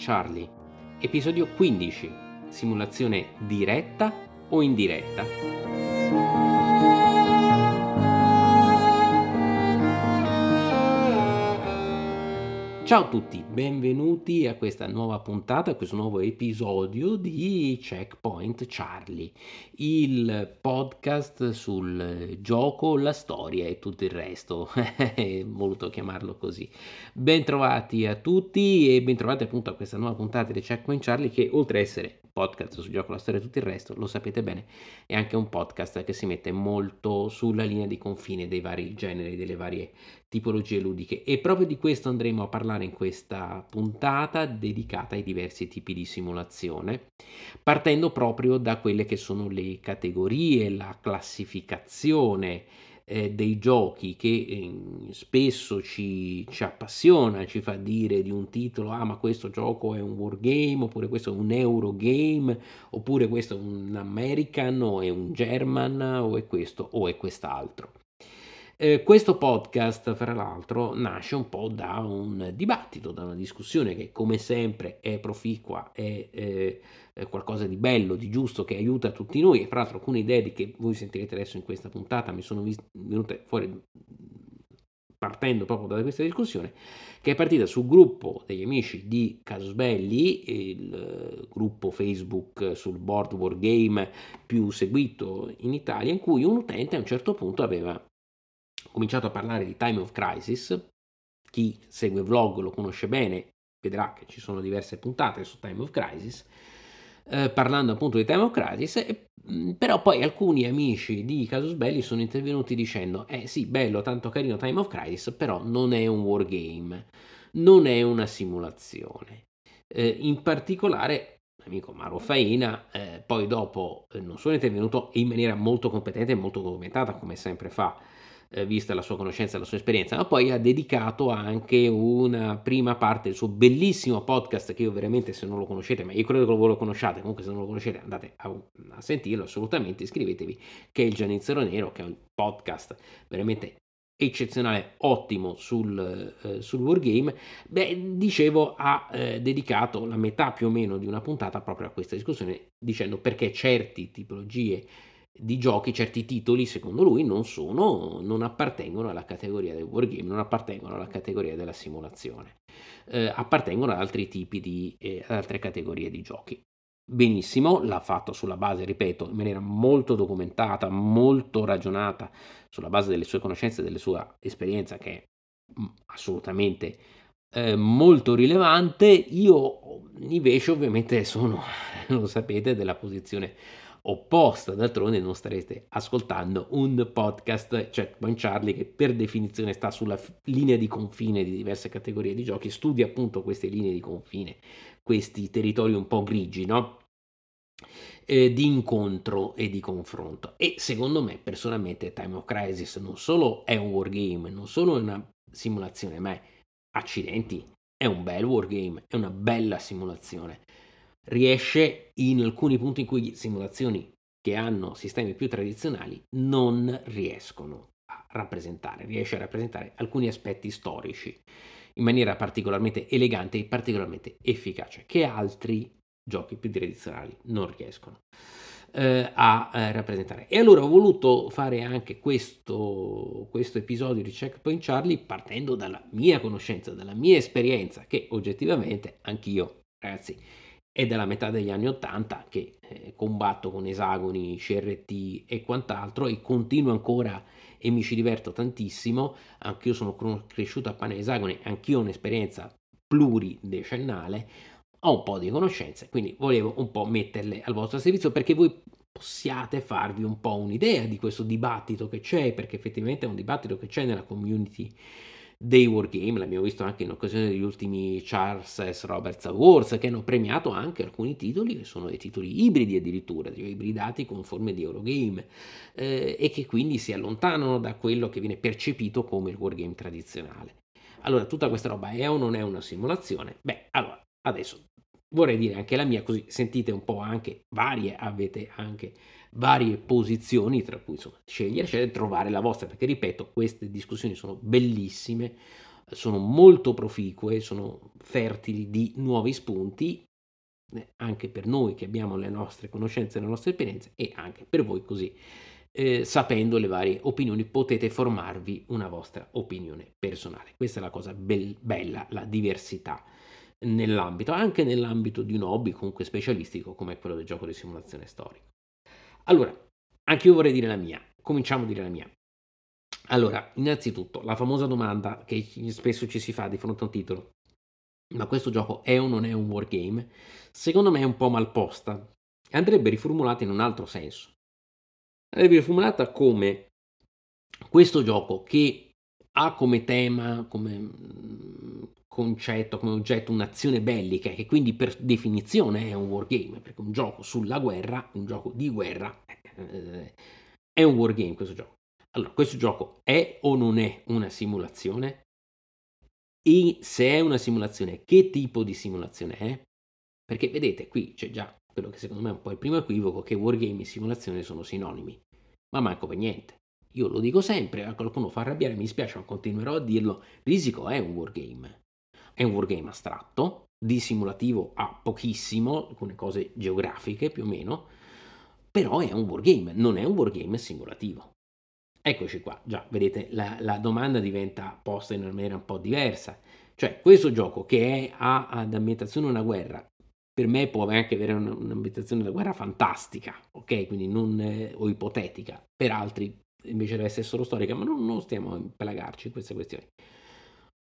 Charlie, episodio 15, simulazione diretta o indiretta? Ciao a tutti, benvenuti a questa nuova puntata, a questo nuovo episodio di Checkpoint Charlie, il podcast sul gioco, la storia e tutto il resto, voluto chiamarlo così. Bentrovati a tutti e bentrovati appunto a questa nuova puntata di Checkpoint Charlie che oltre a essere podcast sul gioco, la storia e tutto il resto, lo sapete bene, è anche un podcast che si mette molto sulla linea di confine dei vari generi, delle varie tipologie ludiche. E proprio di questo andremo a parlare in questa puntata dedicata ai diversi tipi di simulazione, partendo proprio da quelle che sono le categorie, la classificazione, eh, dei giochi che eh, spesso ci, ci, appassiona, ci fa dire di un titolo, ah ma questo gioco è un wargame, oppure questo è un Eurogame, oppure questo è un American, o è un German, o è questo, o è quest'altro. Eh, questo podcast, fra l'altro, nasce un po' da un dibattito, da una discussione che, come sempre, è proficua, è, eh, qualcosa di bello, di giusto, che aiuta tutti noi. E fra l'altro, alcune idee che voi sentirete adesso in questa puntata mi sono venute fuori partendo proprio da questa discussione, che è partita sul gruppo degli amici di Casus Belli, il gruppo Facebook sul board war game più seguito in Italia, in cui un utente a un certo punto aveva cominciato a parlare di Time of Crisis. Chi segue vlog lo conosce bene, vedrà che ci sono diverse puntate su Time of Crisis. Eh, parlando appunto di Time of Crisis, eh, però poi alcuni amici di Casus Belli sono intervenuti dicendo: Eh sì, bello, tanto carino Time of Crisis, però non è un wargame, non è una simulazione. Eh, in particolare, l'amico Maro Faina, eh, poi dopo eh, non solo è intervenuto in maniera molto competente e molto documentata, come sempre fa eh, vista la sua conoscenza e la sua esperienza, ma poi ha dedicato anche una prima parte del suo bellissimo podcast che io veramente se non lo conoscete, ma io credo che voi lo conosciate, comunque se non lo conoscete andate a, a sentirlo assolutamente, iscrivetevi, che è il Gianizzero Nero, che è un podcast veramente eccezionale, ottimo sul, eh, sul wargame, beh, dicevo, ha eh, dedicato la metà più o meno di una puntata proprio a questa discussione, dicendo perché certe tipologie di giochi, certi titoli, secondo lui, non, sono, non appartengono alla categoria del wargame, non appartengono alla categoria della simulazione, eh, appartengono ad altri tipi di, eh, ad altre categorie di giochi. Benissimo, l'ha fatto sulla base, ripeto, in maniera molto documentata, molto ragionata, sulla base delle sue conoscenze della sua esperienza, che è mm, assolutamente eh, molto rilevante. Io invece ovviamente sono, lo sapete, della posizione opposta, d'altronde non starete ascoltando un podcast Checkpoint Charlie che per definizione sta sulla linea di confine di diverse categorie di giochi, studia appunto queste linee di confine, questi territori un po' grigi, no? Di incontro e di confronto. E secondo me, personalmente, Time of Crisis non solo è un wargame, non solo è una simulazione, ma è accidenti, è un bel wargame, è una bella simulazione riesce in alcuni punti in cui simulazioni che hanno sistemi più tradizionali non riescono a rappresentare, riesce a rappresentare alcuni aspetti storici in maniera particolarmente elegante e particolarmente efficace che altri giochi più tradizionali non riescono eh, a eh, rappresentare. E allora ho voluto fare anche questo, questo episodio di Checkpoint Charlie partendo dalla mia conoscenza, dalla mia esperienza che oggettivamente anch'io, ragazzi, è della metà degli anni 80 che eh, combatto con esagoni, CRT e quant'altro e continuo ancora e mi ci diverto tantissimo, anch'io sono cresciuto a pane esagoni, anch'io ho un'esperienza pluridecennale, ho un po' di conoscenze, quindi volevo un po' metterle al vostro servizio perché voi possiate farvi un po' un'idea di questo dibattito che c'è, perché effettivamente è un dibattito che c'è nella community dei wargame, l'abbiamo visto anche in occasione degli ultimi Charles S. Roberts Awards, che hanno premiato anche alcuni titoli che sono dei titoli ibridi addirittura, cioè ibridati con forme di Eurogame, eh, e che quindi si allontanano da quello che viene percepito come il wargame tradizionale. Allora, tutta questa roba è o non è una simulazione? Beh, allora, adesso vorrei dire anche la mia, così sentite un po' anche varie, avete anche varie posizioni tra cui insomma, scegliere, scegliere, trovare la vostra, perché ripeto, queste discussioni sono bellissime, sono molto proficue, sono fertili di nuovi spunti, eh, anche per noi che abbiamo le nostre conoscenze, le nostre esperienze e anche per voi così. Eh, sapendo le varie opinioni potete formarvi una vostra opinione personale. Questa è la cosa be- bella, la diversità nell'ambito, anche nell'ambito di un hobby comunque specialistico come quello del gioco di simulazione storica. Allora, anche io vorrei dire la mia, cominciamo a dire la mia. Allora, innanzitutto, la famosa domanda che spesso ci si fa di fronte a un titolo, ma questo gioco è o non è un wargame? Secondo me è un po' mal posta e andrebbe riformulata in un altro senso. Andrebbe riformulata come questo gioco che ha come tema, come concetto, come oggetto un'azione bellica, che quindi per definizione è un wargame, perché un gioco sulla guerra, un gioco di guerra, eh, è un wargame questo gioco. Allora, questo gioco è o non è una simulazione? E se è una simulazione, che tipo di simulazione è? Perché vedete, qui c'è già quello che secondo me è un po' il primo equivoco, che wargame e simulazione sono sinonimi, ma manco per niente. Io lo dico sempre, a qualcuno fa arrabbiare, mi spiace, ma continuerò a dirlo, Risico è un wargame. È un wargame astratto, di simulativo a pochissimo, alcune cose geografiche più o meno, però è un wargame, non è un wargame simulativo. Eccoci qua, già, vedete, la, la, domanda diventa posta in una maniera un po' diversa. Cioè, questo gioco che è, ha ad ambientazione una guerra, per me può anche avere un'ambientazione una guerra fantastica, ok? Quindi non, eh, o ipotetica, per altri invece deve essere solo storica, ma non, non stiamo a impelagarci in queste questioni.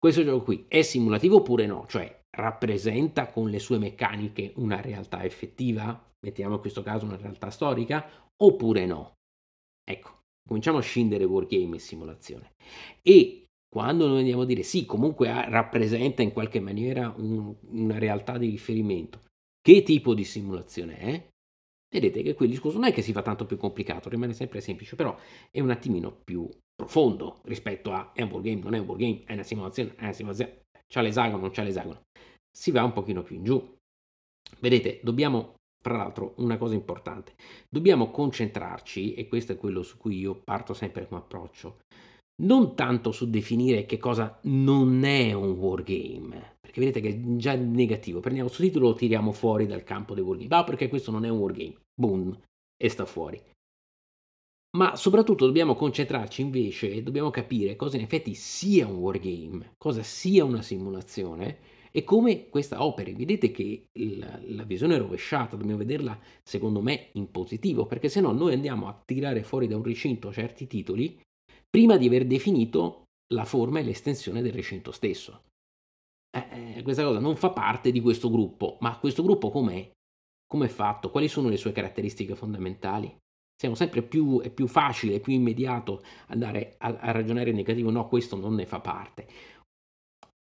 Questo gioco qui è simulativo oppure no? Cioè rappresenta con le sue meccaniche una realtà effettiva? Mettiamo in questo caso una realtà storica? Oppure no? Ecco, cominciamo a scindere wargame e simulazione. E quando noi andiamo a dire sì, comunque rappresenta in qualche maniera un, una realtà di riferimento, che tipo di simulazione è? Vedete che qui il discorso non è che si fa tanto più complicato, rimane sempre semplice, però è un attimino più profondo rispetto a è un wargame, non è un wargame, è una simulazione, è una simulazione, c'ha l'esagono, non c'ha l'esagono. Si va un pochino più in giù. Vedete, dobbiamo, tra l'altro, una cosa importante, dobbiamo concentrarci, e questo è quello su cui io parto sempre come approccio, non tanto su definire che cosa non è un wargame, perché vedete che è già negativo, prendiamo questo titolo e lo tiriamo fuori dal campo dei wargame, ah perché questo non è un wargame, boom, e sta fuori. Ma soprattutto dobbiamo concentrarci invece e dobbiamo capire cosa in effetti sia un wargame, cosa sia una simulazione e come questa operi. Vedete che la, la visione rovesciata, dobbiamo vederla secondo me in positivo, perché se no noi andiamo a tirare fuori da un recinto certi titoli prima di aver definito la forma e l'estensione del recinto stesso. Eh, eh questa cosa non fa parte di questo gruppo, ma questo gruppo com'è? Come è fatto? Quali sono le sue caratteristiche fondamentali? siamo sempre più, è più facile, più immediato andare a, a ragionare in negativo, no, questo non ne fa parte.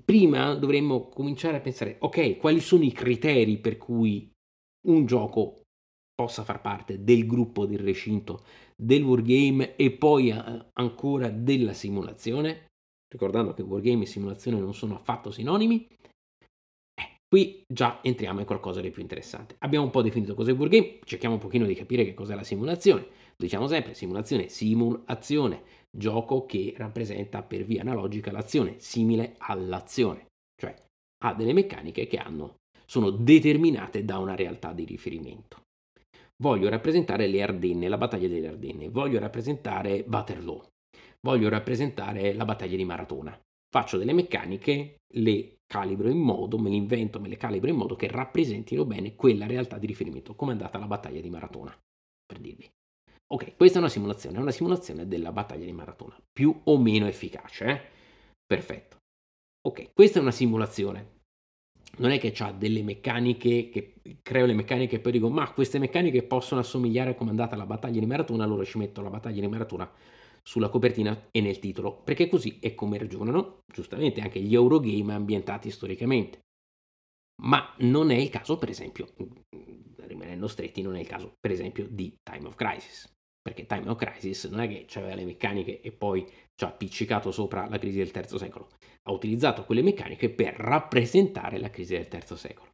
Prima dovremmo cominciare a pensare, ok, quali sono i criteri per cui un gioco possa far parte del gruppo del recinto del wargame e poi a, ancora della simulazione, ricordando che wargame e simulazione non sono affatto sinonimi, Qui già entriamo in qualcosa di più interessante. Abbiamo un po' definito cos'è il wargame, cerchiamo un pochino di capire che cos'è la simulazione. Diciamo sempre, simulazione, simulazione, gioco che rappresenta per via analogica l'azione, simile all'azione, cioè ha delle meccaniche che hanno, sono determinate da una realtà di riferimento. Voglio rappresentare le Ardenne, la battaglia delle Ardenne, voglio rappresentare Waterloo, voglio rappresentare la battaglia di Maratona. Faccio delle meccaniche, le calibro in modo, me le invento, me le calibro in modo che rappresentino bene quella realtà di riferimento, come è andata la battaglia di Maratona, per dirvi. Ok, questa è una simulazione, è una simulazione della battaglia di Maratona, più o meno efficace, eh? Perfetto. Ok, questa è una simulazione. Non è che ha delle meccaniche, che creo le meccaniche e poi dico, ma queste meccaniche possono assomigliare a come è andata la battaglia di Maratona, allora ci metto la battaglia di Maratona sulla copertina e nel titolo, perché così è come ragionano giustamente anche gli Eurogame ambientati storicamente. Ma non è il caso, per esempio, rimanendo stretti, non è il caso, per esempio, di Time of Crisis. Perché Time of Crisis non è che aveva le meccaniche e poi ci ha appiccicato sopra la crisi del terzo secolo. Ha utilizzato quelle meccaniche per rappresentare la crisi del terzo secolo.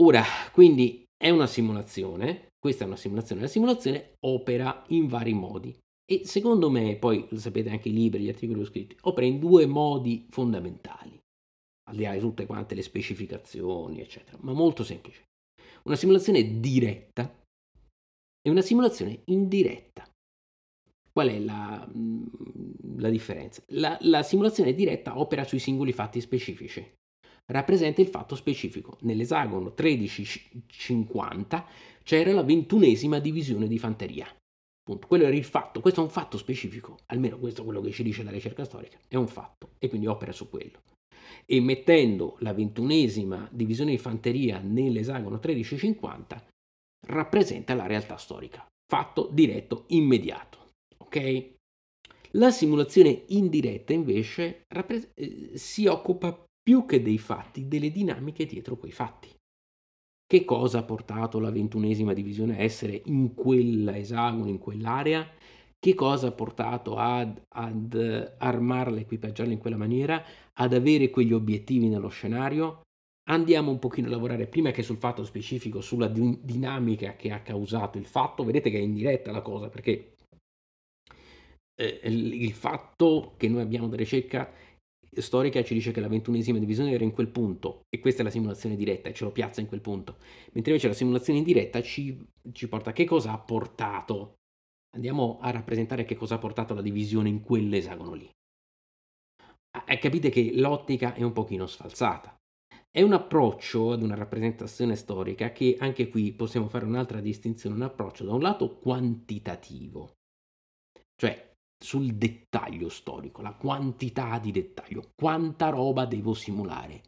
Ora, quindi è una simulazione, questa è una simulazione, la simulazione opera in vari modi e secondo me, poi lo sapete anche i libri, gli articoli scritti, opera in due modi fondamentali, al di là di tutte quante le specificazioni, eccetera, ma molto semplice. Una simulazione diretta e una simulazione indiretta. Qual è la, mm, la differenza? La, la simulazione diretta opera sui singoli fatti specifici, rappresenta il fatto specifico. Nell'esagono 1350 c'era la ventunesima divisione di fanteria. Punto. Quello era il fatto, questo è un fatto specifico, almeno questo è quello che ci dice la ricerca storica, è un fatto e quindi opera su quello. E mettendo la ventunesima divisione di fanteria nell'esagono 1350 rappresenta la realtà storica, fatto diretto immediato. Ok? La simulazione indiretta invece rappres- eh, si occupa più che dei fatti, delle dinamiche dietro quei fatti. Che cosa ha portato la ventunesima divisione a essere in quell'esagono, in quell'area? Che cosa ha portato ad, ad armarla, equipaggiarla in quella maniera, ad avere quegli obiettivi nello scenario? Andiamo un pochino a lavorare prima che sul fatto specifico, sulla din- dinamica che ha causato il fatto. Vedete che è indiretta la cosa perché eh, il fatto che noi abbiamo da ricerca storica ci dice che la ventunesima divisione era in quel punto e questa è la simulazione diretta e ce lo piazza in quel punto, mentre invece la simulazione indiretta ci, ci porta a che cosa ha portato. Andiamo a rappresentare che cosa ha portato la divisione in quell'esagono lì. Eh, capite che l'ottica è un pochino sfalsata. È un approccio ad una rappresentazione storica che anche qui possiamo fare un'altra distinzione, un approccio da un lato quantitativo, cioè sul dettaglio storico, la quantità di dettaglio, quanta roba devo simulare.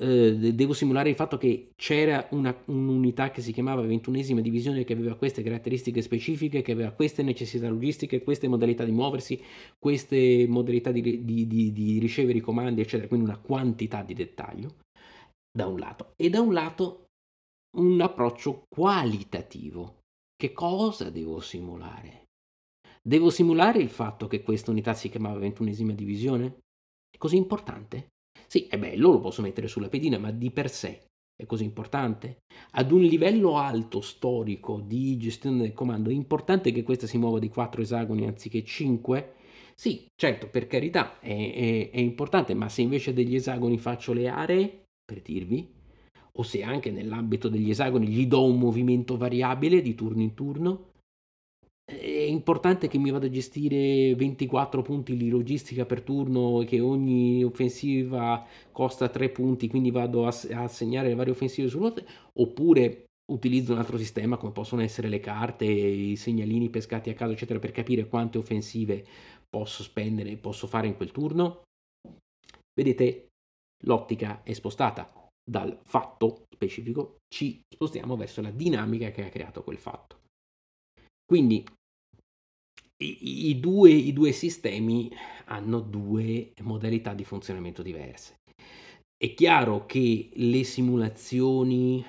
Eh, devo simulare il fatto che c'era una, un'unità che si chiamava ventunesima divisione che aveva queste caratteristiche specifiche, che aveva queste necessità logistiche, queste modalità di muoversi, queste modalità di, di, di, di ricevere i comandi, eccetera, quindi una quantità di dettaglio, da un lato, e da un lato un approccio qualitativo. Che cosa devo simulare? Devo simulare il fatto che questa unità si chiamava ventunesima divisione? È così importante? Sì, è bello, lo posso mettere sulla pedina, ma di per sé è così importante? Ad un livello alto storico di gestione del comando è importante che questa si muova di quattro esagoni anziché cinque? Sì, certo, per carità, è, è, è importante, ma se invece degli esagoni faccio le aree, per dirvi, o se anche nell'ambito degli esagoni gli do un movimento variabile di turno in turno, è importante che mi vada a gestire 24 punti di logistica per turno che ogni offensiva costa 3 punti, quindi vado a, a segnare le varie offensive su note, oppure utilizzo un altro sistema come possono essere le carte, i segnalini pescati a caso, eccetera, per capire quante offensive posso spendere posso fare in quel turno. Vedete, l'ottica è spostata dal fatto specifico, ci spostiamo verso la dinamica che ha creato quel fatto. Quindi i, i, due, i due sistemi hanno due modalità di funzionamento diverse. È chiaro che le simulazioni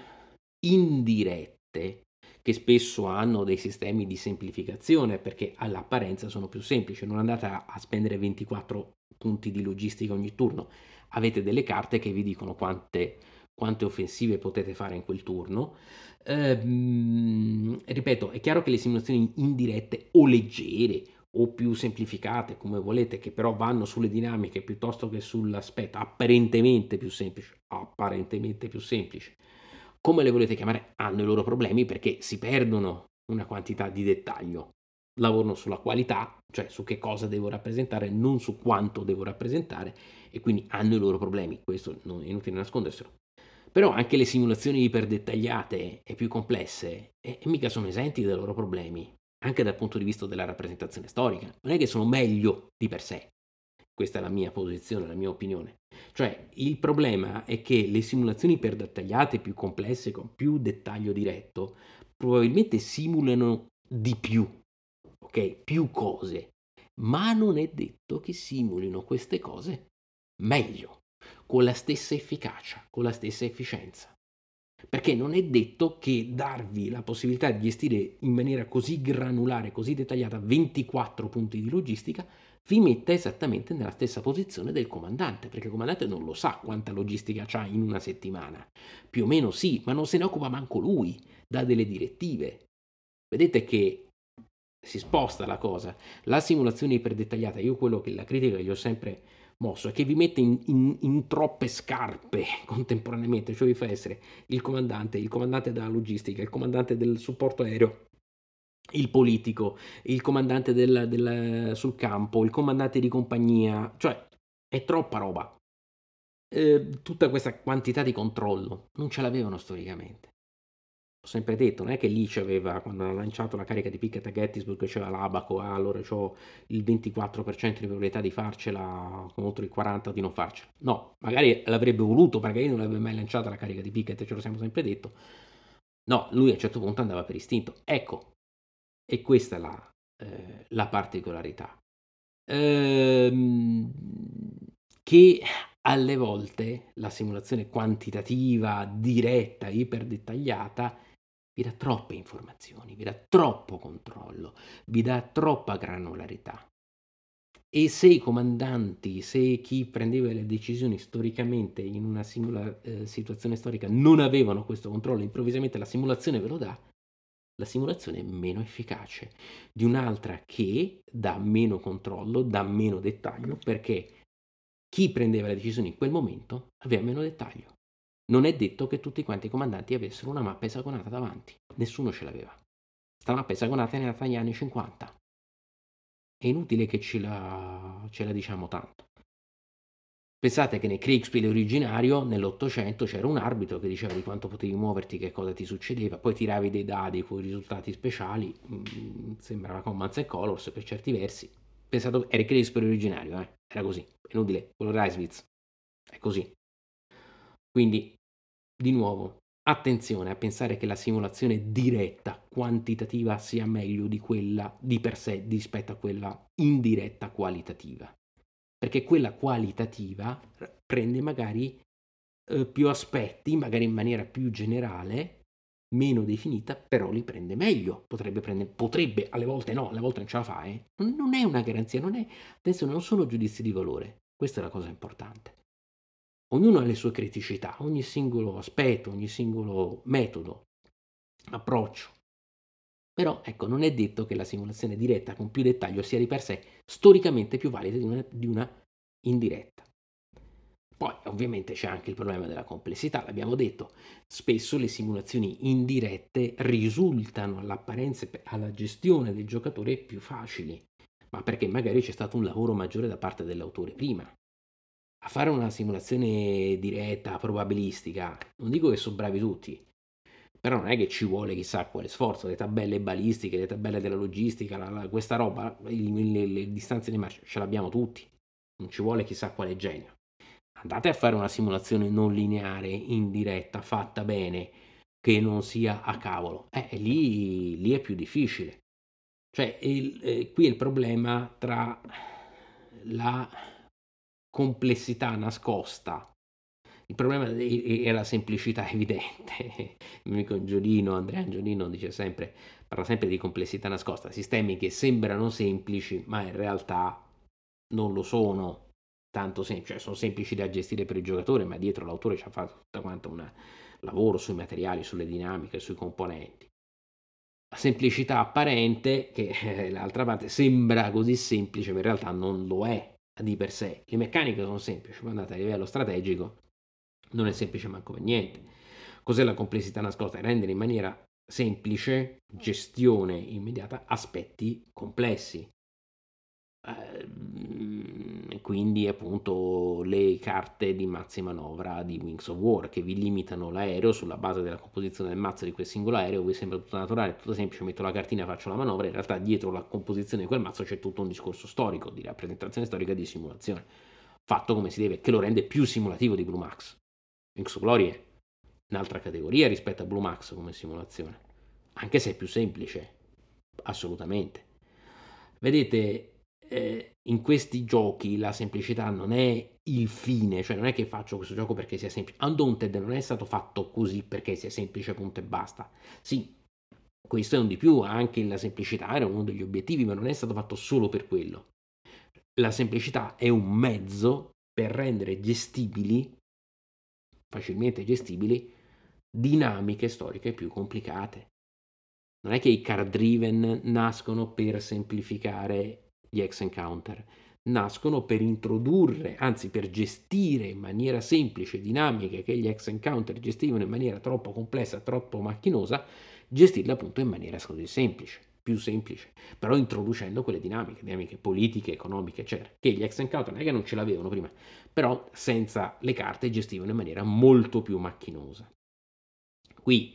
indirette, che spesso hanno dei sistemi di semplificazione perché all'apparenza sono più semplici, non andate a, spendere 24 punti di logistica ogni turno, avete delle carte che vi dicono quante, quante offensive potete fare in quel turno Ehm, ripeto, è chiaro che le simulazioni indirette o leggere o più semplificate, come volete, che però vanno sulle dinamiche piuttosto che sull'aspetto apparentemente più semplice, apparentemente più semplice, come le volete chiamare, hanno i loro problemi perché si perdono una quantità di dettaglio. Lavorano sulla qualità, cioè su che cosa devo rappresentare, non su quanto devo rappresentare, e quindi hanno i loro problemi. Questo non è inutile nasconderselo. Però anche le simulazioni iperdettagliate e più complesse eh, mica sono esenti dai loro problemi, anche dal punto di vista della rappresentazione storica. Non è che sono meglio di per sé. Questa è la mia posizione, la mia opinione. Cioè, il problema è che le simulazioni iperdettagliate, più complesse, con più dettaglio diretto, probabilmente simulano di più. ok? Più cose, ma non è detto che simulino queste cose meglio, con la stessa efficacia, con la stessa efficienza. Perché non è detto che darvi la possibilità di gestire in maniera così granulare, così dettagliata 24 punti di logistica vi metta esattamente nella stessa posizione del comandante, perché il comandante non lo sa quanta logistica ha in una settimana. Più o meno sì, ma non se ne occupa manco lui, dà delle direttive. Vedete che si sposta la cosa. La simulazione iperdettagliata, io quello che la critica che gli ho sempre mosso è che vi mette in, in, in, troppe scarpe contemporaneamente, cioè vi fa essere il comandante, il comandante della logistica, il comandante del supporto aereo, il politico, il comandante del, del, sul campo, il comandante di compagnia, cioè è troppa roba. Eh, tutta questa quantità di controllo non ce l'avevano storicamente. Sempre detto, non è che lì c'aveva, quando hanno lanciato la carica di Pickett a Gettysburg, c'era l'abaco, ah, allora ho il 24% di probabilità di farcela contro il 40% di non farcela. No, magari l'avrebbe voluto, magari non l'avrebbe mai lanciata la carica di Pickett, ce lo siamo sempre detto. No, lui a un certo punto andava per istinto. Ecco, e questa è la, eh, la particolarità. Ehm, che alle volte la simulazione quantitativa, diretta, iperdettagliata, vi dà troppe informazioni, vi dà troppo controllo, vi dà troppa granularità. E se i comandanti, se chi prendeva le decisioni storicamente in una singola eh, situazione storica non avevano questo controllo, improvvisamente la simulazione ve lo dà, la simulazione è meno efficace di un'altra che dà meno controllo, dà meno dettaglio, perché chi prendeva le decisioni in quel momento aveva meno dettaglio. Non è detto che tutti quanti i comandanti avessero una mappa esagonata davanti, nessuno ce l'aveva. Questa mappa esagonata è nata negli anni 50. È inutile che ce la, ce la diciamo tanto. Pensate che nel Kriegspiel originario, nell'Ottocento, c'era un arbitro che diceva di quanto potevi muoverti, che cosa ti succedeva, poi tiravi dei dadi con i risultati speciali, mm, sembrava Commands e Colors per certi versi. Pensate, era il Kriegspiel originario, eh? era così, inutile, quello Reiswitz, è così. Quindi, di nuovo, attenzione a pensare che la simulazione diretta, quantitativa, sia meglio di quella di per sé rispetto a quella indiretta, qualitativa perché quella qualitativa prende magari eh, più aspetti, magari in maniera più generale, meno definita, però li prende meglio. Potrebbe, prendere, potrebbe alle volte no, alle volte non ce la fa. Eh. Non è una garanzia, non è, adesso non sono giudizi di valore, questa è la cosa importante. Ognuno ha le sue criticità, ogni singolo aspetto, ogni singolo metodo, approccio. Però ecco, non è detto che la simulazione diretta con più dettaglio sia di per sé storicamente più valida di una, di una indiretta. Poi ovviamente c'è anche il problema della complessità, l'abbiamo detto, spesso le simulazioni indirette risultano all'apparenza alla gestione del giocatore più facili, ma perché magari c'è stato un lavoro maggiore da parte dell'autore prima. A fare una simulazione diretta, probabilistica, non dico che sono bravi tutti, però non è che ci vuole chissà quale sforzo, le tabelle balistiche, le tabelle della logistica, la, la, questa roba, le, le, distanze di marcia ce l'abbiamo tutti, non ci vuole chissà quale genio. Andate a fare una simulazione non lineare, in diretta, fatta bene, che non sia a cavolo. Eh, lì, lì è più difficile. Cioè, il, eh, qui è il problema tra la complessità nascosta il problema è la semplicità evidente. Il mio amico Angiolino, Andrea Angiolino, dice sempre, parla sempre di complessità nascosta, sistemi che sembrano semplici, ma in realtà non lo sono tanto semplici, cioè sono semplici da gestire per il giocatore, ma dietro l'autore ci ha fatto tutto quanto un lavoro sui materiali, sulle dinamiche, sui componenti. La semplicità apparente, che eh, l'altra parte sembra così semplice, ma in realtà non lo è di per sé. Le meccaniche sono semplici, ma andate a livello strategico non è semplice manco per niente. Cos'è la complessità nascosta? Rendere in maniera semplice, gestione immediata, aspetti complessi. Eh, quindi appunto le carte di mazzi manovra di Wings of War che vi limitano l'aereo sulla base della composizione del mazzo di quel singolo aereo, vi sembra tutto naturale, tutto semplice, metto la cartina, faccio la manovra, in realtà dietro la composizione di quel mazzo c'è tutto un discorso storico, di rappresentazione storica di simulazione, fatto come si deve, che lo rende più simulativo di Blue Max. Wings of Glory è un'altra categoria rispetto a Blue Max come simulazione, anche se è più semplice, assolutamente. Vedete, eh, in questi giochi la semplicità non è il fine, cioè non è che faccio questo gioco perché sia semplice. Undaunted non è stato fatto così perché sia semplice, punto e basta. Sì, questo è un di più, anche la semplicità era uno degli obiettivi, ma non è stato fatto solo per quello. La semplicità è un mezzo per rendere gestibili, facilmente gestibili, dinamiche storiche più complicate. Non è che i card driven nascono per semplificare gli ex encounter, nascono per introdurre, anzi per gestire in maniera semplice dinamiche che gli ex encounter gestivano in maniera troppo complessa, troppo macchinosa, gestirle appunto in maniera così semplice, più semplice, però introducendo quelle dinamiche, dinamiche politiche, economiche, eccetera, che gli ex encounter non è che non ce l'avevano prima, però senza le carte gestivano in maniera molto più macchinosa. Qui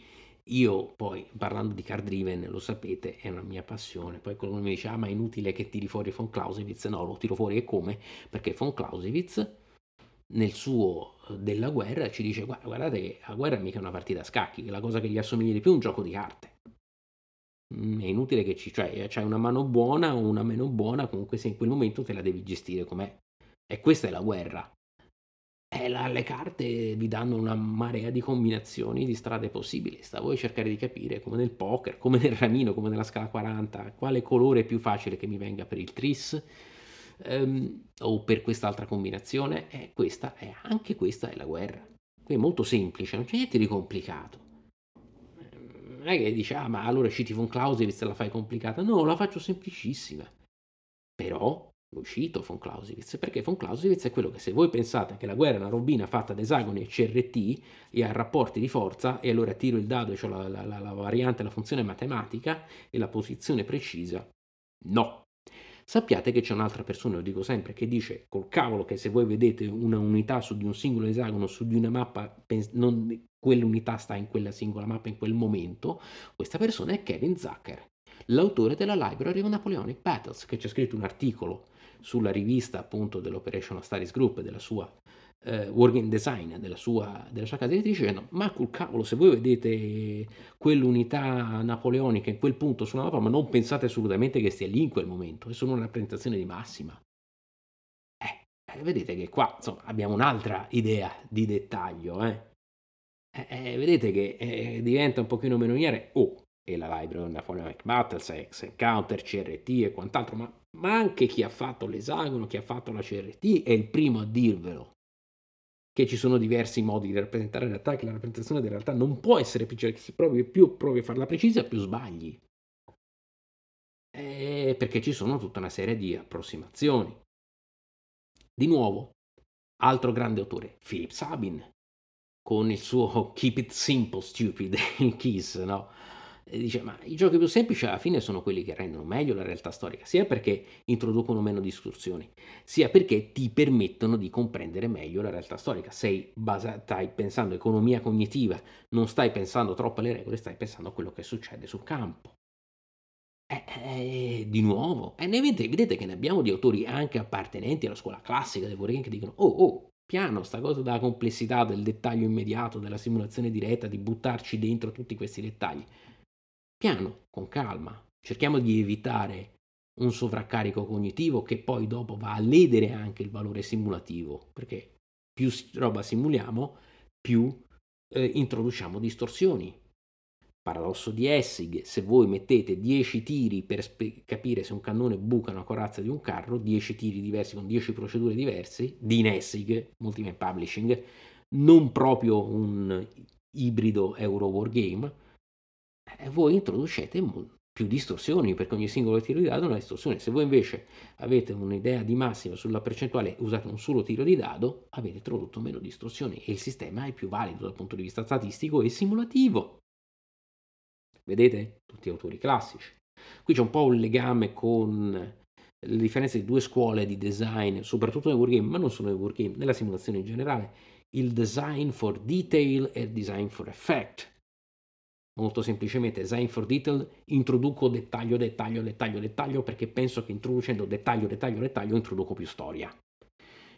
io poi, parlando di card driven, lo sapete, è una mia passione. Poi qualcuno mi dice, ah ma è inutile che tiri fuori von Clausewitz. No, lo tiro fuori e come? Perché von Clausewitz, nel suo eh, della guerra, ci dice, guardate che la guerra è mica una partita a scacchi, la cosa che gli assomiglia di più è un gioco di carte. Mm, è inutile che ci, cioè, c'hai una mano buona o una meno buona, comunque se in quel momento te la devi gestire com'è. E questa è la guerra. Eh, la, le carte vi danno una marea di combinazioni di strade possibili. Sta a voi cercare di capire, come nel poker, come nel ramino, come nella scala 40, quale colore è più facile che mi venga per il tris ehm, o per quest'altra combinazione. Eh, questa è, anche questa è la guerra. Qui è molto semplice, non c'è niente di complicato. Non è che dici, ah, ma allora citi von Clausewitz e la fai complicata. No, la faccio semplicissima. Però uscito von Clausewitz, perché von Clausewitz è quello che se voi pensate che la guerra è una robina fatta ad esagoni e CRT e a rapporti di forza, e allora tiro il dado e ho la, la, la, la variante, la funzione matematica e la posizione precisa, no. Sappiate che c'è un'altra persona, lo dico sempre, che dice col cavolo che se voi vedete una unità su di un singolo esagono, su di una mappa, non, quell'unità sta in quella singola mappa in quel momento, questa persona è Kevin Zucker, l'autore della Library of Napoleonic Battles, che c'è scritto un articolo sulla rivista appunto dell'Operation Studies Group, della sua eh, working design, della sua, della sua casa editrice, dicendo ma col cavolo se voi vedete quell'unità napoleonica in quel punto sulla mappa, ma non pensate assolutamente che stia lì in quel momento, è solo una rappresentazione di massima. Eh, vedete che qua insomma, abbiamo un'altra idea di dettaglio, eh. Eh, eh, vedete che eh, diventa un pochino meno chiaro, oh, e la library Napoleonic Battles, X Encounter, CRT e quant'altro, ma ma anche chi ha fatto l'esagono, chi ha fatto la CRT è il primo a dirvelo che ci sono diversi modi di rappresentare la realtà, che la rappresentazione della realtà non può essere precisa, che se provi, più provi a farla precisa, più sbagli. Eh, perché ci sono tutta una serie di approssimazioni. Di nuovo, altro grande autore, Philip Sabin, con il suo Keep It Simple Stupid, il Kiss, no? E dice, ma i giochi più semplici alla fine sono quelli che rendono meglio la realtà storica, sia perché introducono meno distorsioni, sia perché ti permettono di comprendere meglio la realtà storica. Sei basa- stai pensando economia cognitiva, non stai pensando troppo alle regole, stai pensando a quello che succede sul campo. Eh, eh, di nuovo, e ne vedete, vedete, che ne abbiamo di autori anche appartenenti alla scuola classica del Wargame che dicono, oh, oh, piano, sta cosa della complessità, del dettaglio immediato, della simulazione diretta, di buttarci dentro tutti questi dettagli piano, con calma. Cerchiamo di evitare un sovraccarico cognitivo che poi dopo va a ledere anche il valore simulativo, perché più roba simuliamo, più eh, introduciamo distorsioni. Paradosso di Essig, se voi mettete 10 tiri per spe- capire se un cannone buca una corazza di un carro, 10 tiri diversi con 10 procedure diverse, di in Essig, Multimate Publishing, non proprio un ibrido Euro Wargame, eh, voi introducete più distorsioni perché ogni singolo tiro di dado è una distorsione. Se voi invece avete un'idea di massima sulla percentuale e usate un solo tiro di dado, avete introdotto meno distorsioni e il sistema è più valido dal punto di vista statistico e simulativo. Vedete? Tutti autori classici. Qui c'è un po' un legame con le differenze di due scuole di design, soprattutto nel wargame, ma non solo nel wargame, nella simulazione in generale, il design for detail e il design for effect. Molto semplicemente, design for detail, introduco dettaglio, dettaglio, dettaglio, dettaglio, perché penso che introducendo dettaglio, dettaglio, dettaglio introduco più storia.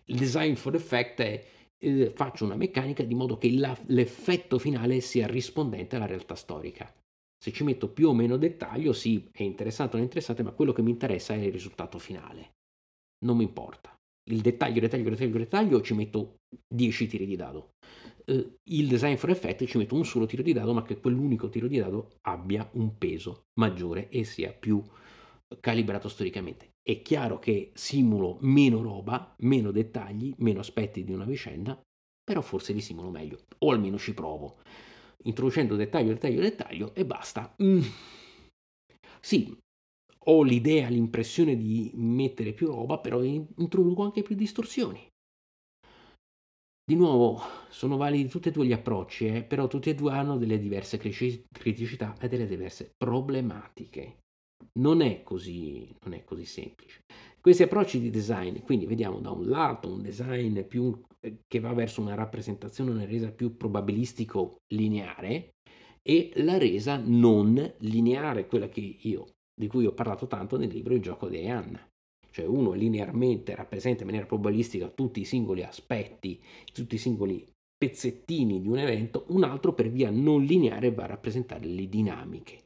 Il design for effect è eh, faccio una meccanica di modo che la, l'effetto finale sia rispondente alla realtà storica. Se ci metto più o meno dettaglio, sì, è interessante o non interessante, ma quello che mi interessa è il risultato finale. Non mi importa. Il dettaglio, dettaglio, dettaglio, dettaglio, ci metto 10 tiri di dado. Uh, il design for effect ci metto un solo tiro di dado, ma che quell'unico tiro di dado abbia un peso maggiore e sia più calibrato storicamente. È chiaro che simulo meno roba, meno dettagli, meno aspetti di una vicenda, però forse li simulo meglio, o almeno ci provo, introducendo dettaglio, dettaglio, dettaglio e basta. Mm. Sì, ho l'idea, l'impressione di mettere più roba, però introduco anche più distorsioni. Di nuovo, sono validi tutti e due gli approcci, eh, però tutti e due hanno delle diverse criticità e delle diverse problematiche. Non è così, non è così semplice. Questi approcci di design, quindi vediamo da un lato un design più, eh, che va verso una rappresentazione, una resa più probabilistico lineare e la resa non lineare, quella io, di cui ho parlato tanto nel libro Il gioco di Anna. Cioè uno linearmente rappresenta in maniera probabilistica tutti i singoli aspetti, tutti i singoli pezzettini di un evento, un altro per via non lineare va a rappresentare le dinamiche.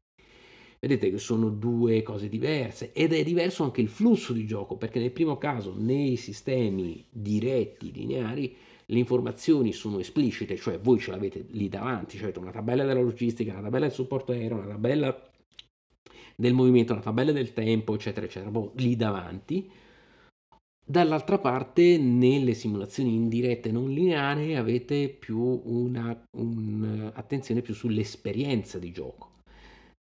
Vedete che sono due cose diverse ed è diverso anche il flusso di gioco, perché nel primo caso nei sistemi diretti, lineari, le informazioni sono esplicite, cioè voi ce l'avete lì davanti, cioè avete una tabella della logistica, una tabella del supporto aereo, una tabella del movimento, una tabella del tempo, eccetera, eccetera, boh, lì davanti. Dall'altra parte, nelle simulazioni indirette non lineari avete più una, un'attenzione più sull'esperienza di gioco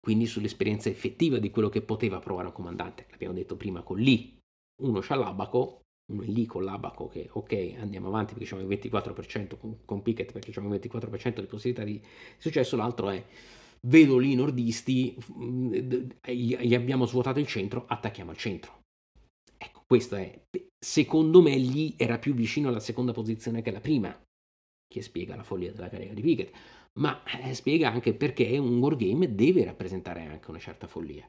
quindi sull'esperienza effettiva di quello che poteva provare un comandante. L'abbiamo detto prima con lì, uno c'ha l'abaco, uno è lì con l'abaco che ok andiamo avanti perché abbiamo il 24% con, con Pickett perché abbiamo il 24% di possibilità di successo, l'altro è vedo lì i nordisti, mm, gli abbiamo svuotato il centro, attacchiamo al centro. Ecco, questo è, secondo me lì era più vicino alla seconda posizione che alla prima, che spiega la follia della carriera di Pickett ma eh, spiega anche perché un wargame deve rappresentare anche una certa follia,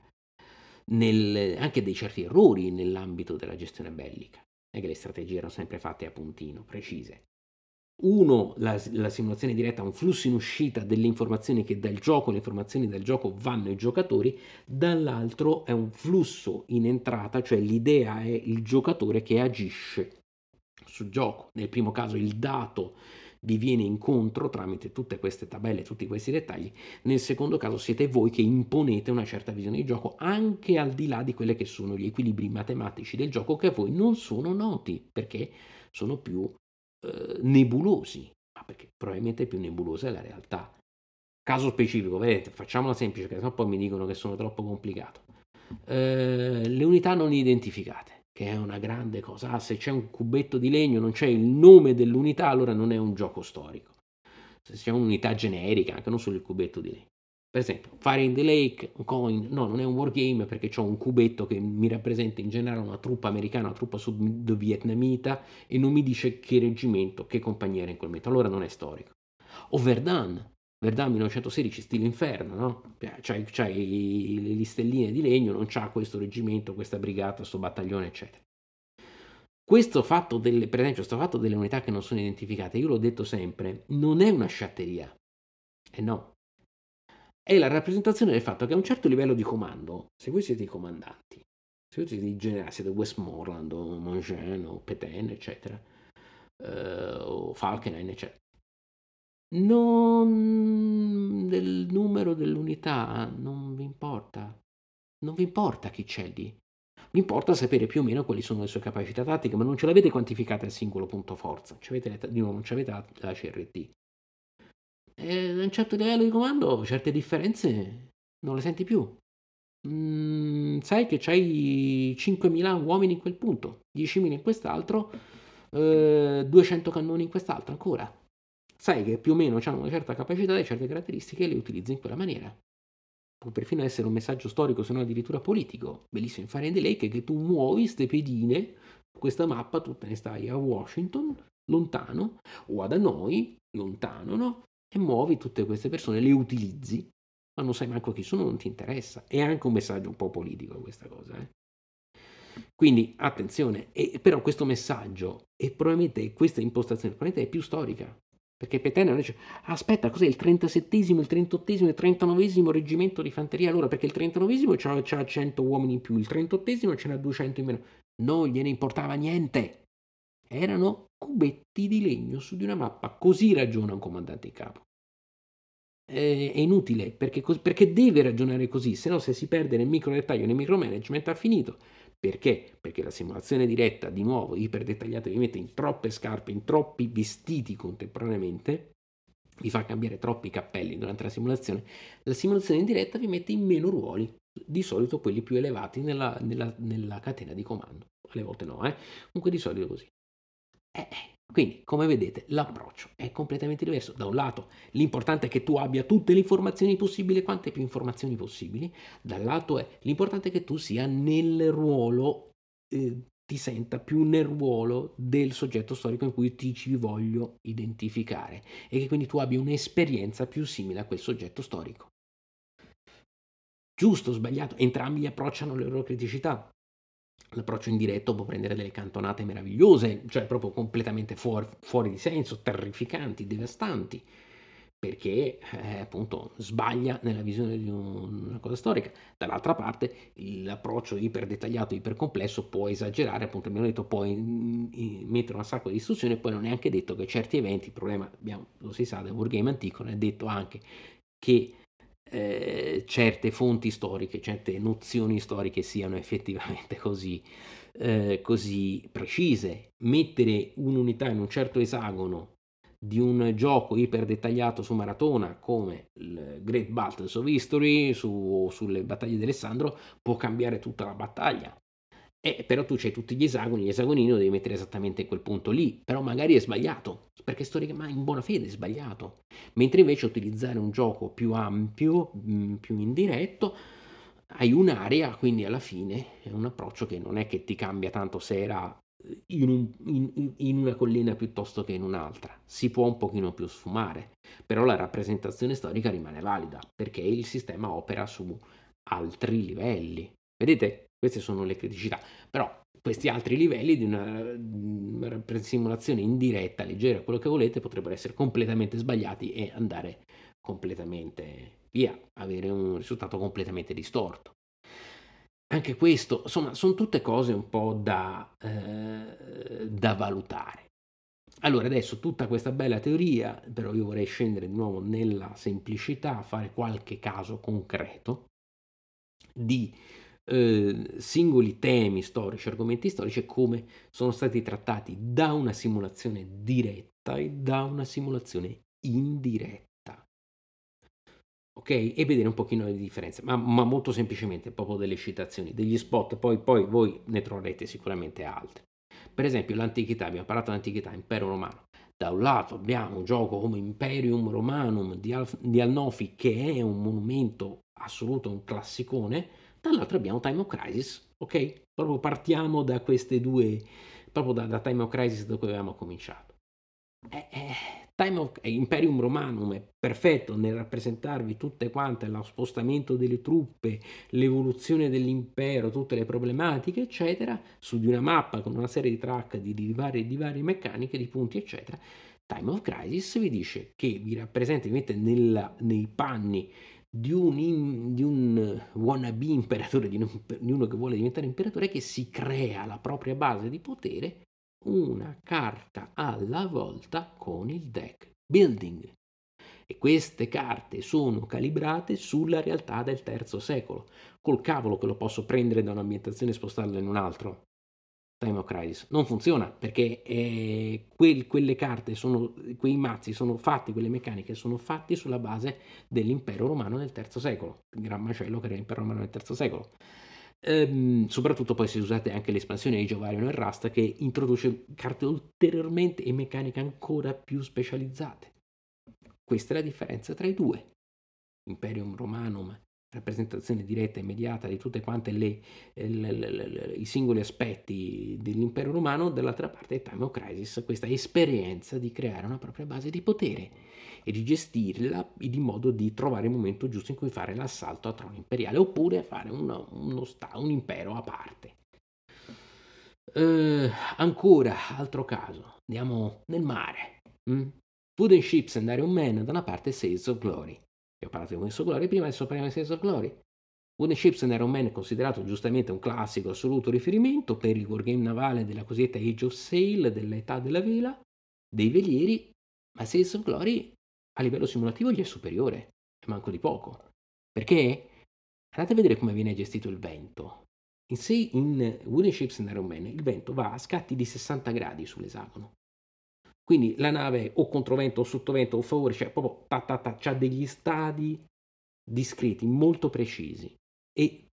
nel, anche dei certi errori nell'ambito della gestione bellica. È che le strategie erano sempre fatte a puntino, precise. Uno, la, la simulazione diretta ha un flusso in uscita delle informazioni che dal gioco, le informazioni dal gioco vanno ai giocatori, dall'altro è un flusso in entrata, cioè l'idea è il giocatore che agisce sul gioco. Nel primo caso il dato vi viene incontro tramite tutte queste tabelle, tutti questi dettagli. Nel secondo caso siete voi che imponete una certa visione di gioco anche al di là di quelli che sono gli equilibri matematici del gioco che a voi non sono noti perché sono più eh, nebulosi, ma perché probabilmente più nebulosa è la realtà. Caso specifico, vedete, facciamola semplice, perché sennò poi mi dicono che sono troppo complicato. Eh, le unità non identificate che è una grande cosa. Ah, se c'è un cubetto di legno, non c'è il nome dell'unità, allora non è un gioco storico. Se c'è un'unità generica, anche non solo il cubetto di legno. Per esempio, Fire in the Lake, coin, no, non è un wargame perché ho un cubetto che mi rappresenta in generale una truppa americana, una truppa sud-vietnamita e non mi dice che reggimento, che compagnia era in quel momento. Allora non è storico. O Verdun, Verdun 1916, stile inferno, no? C'hai, c'hai le stelline di legno, non c'ha questo reggimento, questa brigata, questo battaglione, eccetera. Questo fatto delle, per esempio, questo fatto delle unità che non sono identificate, io l'ho detto sempre, non è una sciatteria. E eh no. È la rappresentazione del fatto che a un certo livello di comando, se voi siete i comandanti, se voi siete i generali, siete Westmoreland o Mongin o Petain, eccetera, eh, o Falkenhayn, eccetera, non del numero dell'unità, non vi importa. Non vi importa chi c'è lì. Vi importa sapere più o meno quali sono le sue capacità tattiche, ma non ce l'avete quantificata al singolo punto forza. Avete, non ce l'avete la CRT. E a un certo livello di comando certe differenze non le senti più. Mm, sai che c'hai 5.000 uomini in quel punto, 10.000 in quest'altro, eh, 200 cannoni in quest'altro ancora sai che più o meno hanno una certa capacità e certe caratteristiche e le utilizzi in quella maniera. Può perfino essere un messaggio storico, se non addirittura politico. Bellissimo in Fire the Lake che tu muovi ste pedine, questa mappa tu te ne stai a Washington, lontano, o ad Hanoi, lontano, no? E muovi tutte queste persone, le utilizzi, ma non sai manco chi sono, non ti interessa. È anche un messaggio un po' politico questa cosa, eh? Quindi attenzione, e, però questo messaggio e probabilmente questa impostazione probabilmente è più storica, Perché Petene dice, aspetta, cos'è il 37esimo, il 38esimo, il 39esimo reggimento di fanteria? Allora, perché il 39esimo c'ha 100 uomini in più, il 38esimo ce n'ha 200 in meno. Non gliene importava niente. Erano cubetti di legno su di una mappa. Così ragiona un comandante in capo. È inutile, perché, perché deve ragionare così, se no se si perde nel micro dettaglio, nel micromanagement, ha finito. Perché? Perché la simulazione diretta, di nuovo, iper dettagliata, vi mette in troppe scarpe, in troppi vestiti contemporaneamente, vi fa cambiare troppi cappelli durante la simulazione. La simulazione diretta vi mette in meno ruoli, di solito quelli più elevati nella, nella, nella catena di comando. Alle volte no, eh? Comunque di solito così. Eh, eh. Quindi, come vedete, l'approccio è completamente diverso. Da un lato, l'importante è che tu abbia tutte le informazioni possibili, quante più informazioni possibili. Dall'altro è l'importante è che tu sia nel ruolo, eh, ti senta più nel ruolo del soggetto storico in cui ti ci voglio identificare e che quindi tu abbia un'esperienza più simile a quel soggetto storico. Giusto, sbagliato, entrambi approcciano le loro criticità. L'approccio indiretto può prendere delle cantonate meravigliose, cioè proprio completamente fuori, fuori di senso, terrificanti, devastanti, perché eh, appunto sbaglia nella visione di una cosa storica. Dall'altra parte l'approccio iper dettagliato, iper complesso può esagerare, appunto abbiamo detto, può in, in, mettere un sacco di istruzioni, poi non è anche detto che certi eventi, il problema abbiamo, lo si sa del wargame antico, non è detto anche che eh, certe fonti storiche, certe nozioni storiche siano effettivamente così, eh, così precise. Mettere un'unità in un certo esagono di un gioco iper dettagliato su maratona come il Great Battles of History su, sulle battaglie di Alessandro può cambiare tutta la battaglia eh, però tu c'hai tutti gli esagoni, gli esagonini lo devi mettere esattamente in quel punto lì, però magari è sbagliato, perché storicamente in buona fede è sbagliato. Mentre invece utilizzare un gioco più ampio, mm, più indiretto, hai un'area, quindi alla fine è un approccio che non è che ti cambia tanto se era in, un, in, in, una collina piuttosto che in un'altra. Si può un pochino più sfumare, però la rappresentazione storica rimane valida perché il sistema opera su altri livelli. Vedete? Queste sono le criticità. Però questi altri livelli di una, una simulazione indiretta, leggera, quello che volete, potrebbero essere completamente sbagliati e andare completamente via, avere un risultato completamente distorto. Anche questo, insomma, sono tutte cose un po' da, eh, da valutare. Allora, adesso tutta questa bella teoria, però io vorrei scendere di nuovo nella semplicità, fare qualche caso concreto di eh, singoli temi storici, argomenti storici e come sono stati trattati da una simulazione diretta e da una simulazione indiretta. Ok? E vedere un pochino le differenze, ma, ma molto semplicemente, proprio delle citazioni, degli spot, poi, poi voi ne troverete sicuramente altri. Per esempio l'antichità, abbiamo parlato dell'antichità, impero romano. Da un lato abbiamo un gioco come Imperium Romanum di, Al- di Alnofi, che è un monumento assoluto, un classicone, dall'altro abbiamo Time of Crisis, ok? Proprio partiamo da queste due, proprio da, da Time of Crisis da cui avevamo cominciato. Eh, eh, Time of eh, Imperium Romanum è perfetto nel rappresentarvi tutte quante lo spostamento delle truppe, l'evoluzione dell'impero, tutte le problematiche, eccetera, su di una mappa con una serie di track di, di, varie, di varie meccaniche, di punti, eccetera. Time of Crisis vi dice che vi rappresenta, vi mette nella, nei panni di un, in, di un wannabe imperatore, di, un, di uno che vuole diventare imperatore, che si crea la propria base di potere una carta alla volta con il deck building. E queste carte sono calibrate sulla realtà del terzo secolo. Col cavolo che lo posso prendere da un'ambientazione e spostarlo in un altro. Time of Crisis. Non funziona perché eh, quel, quelle carte sono, quei mazzi sono fatti, quelle meccaniche sono fatti sulla base dell'impero romano del III secolo, il gran macello che era l'impero romano del III secolo. Ehm, soprattutto poi si usate anche l'espansione di Giovarion e Rasta che introduce carte ulteriormente e meccaniche ancora più specializzate. Questa è la differenza tra i due. Imperium Romanum rappresentazione diretta e immediata di tutti quanti i singoli aspetti dell'impero romano, dall'altra parte è Time of Crisis, questa esperienza di creare una propria base di potere e di gestirla di modo di trovare il momento giusto in cui fare l'assalto a trono imperiale oppure fare uno, uno sta, un impero a parte. Uh, ancora, altro caso, andiamo nel mare. Mm? Wooden Ships and Iron Man da una parte e Sales of Glory. Io ho parlato di Wings of Glory prima, parliamo di Sales of Glory. Wooden Ships and Iron Man è considerato giustamente un classico assoluto riferimento per il wargame navale della cosiddetta Age of Sail, dell'età della vela, dei velieri, ma Sales of Glory a livello simulativo gli è superiore, e manco di poco. Perché? Andate a vedere come viene gestito il vento. In, sei, in Wooden Ships and Iron Man il vento va a scatti di 60 gradi sull'esagono. Quindi la nave o controvento o sottovento o favore, cioè proprio ta, ta, ta, ha degli stadi discreti molto precisi e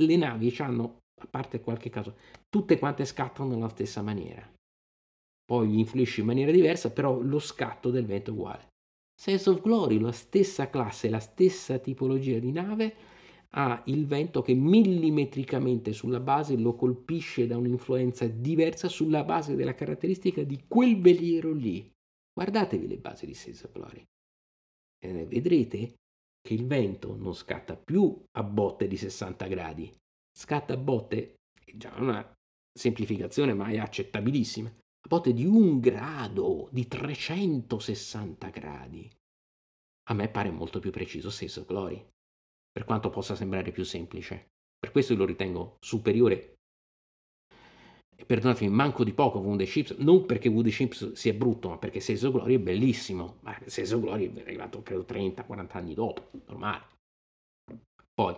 le navi hanno, a parte qualche caso, tutte quante scattano nella stessa maniera. Poi influisce in maniera diversa, però lo scatto del vento è uguale. Sense of Glory, la stessa classe, la stessa tipologia di nave, ha il vento che millimetricamente sulla base lo colpisce da un'influenza diversa sulla base della caratteristica di quel veliero lì. Guardatevi le basi di Glory. E vedrete che il vento non scatta più a botte di 60 gradi, scatta a botte, è già una semplificazione ma è accettabilissima, a botte di un grado, di 360 gradi. A me pare molto più preciso Glory, per quanto possa sembrare più semplice. Per questo lo ritengo superiore e perdonatemi, manco di poco Wounded Ships, non perché Wounded Ships sia brutto, ma perché Senso Glory è bellissimo. Ma Senso Glory è arrivato credo 30-40 anni dopo, normale. Poi,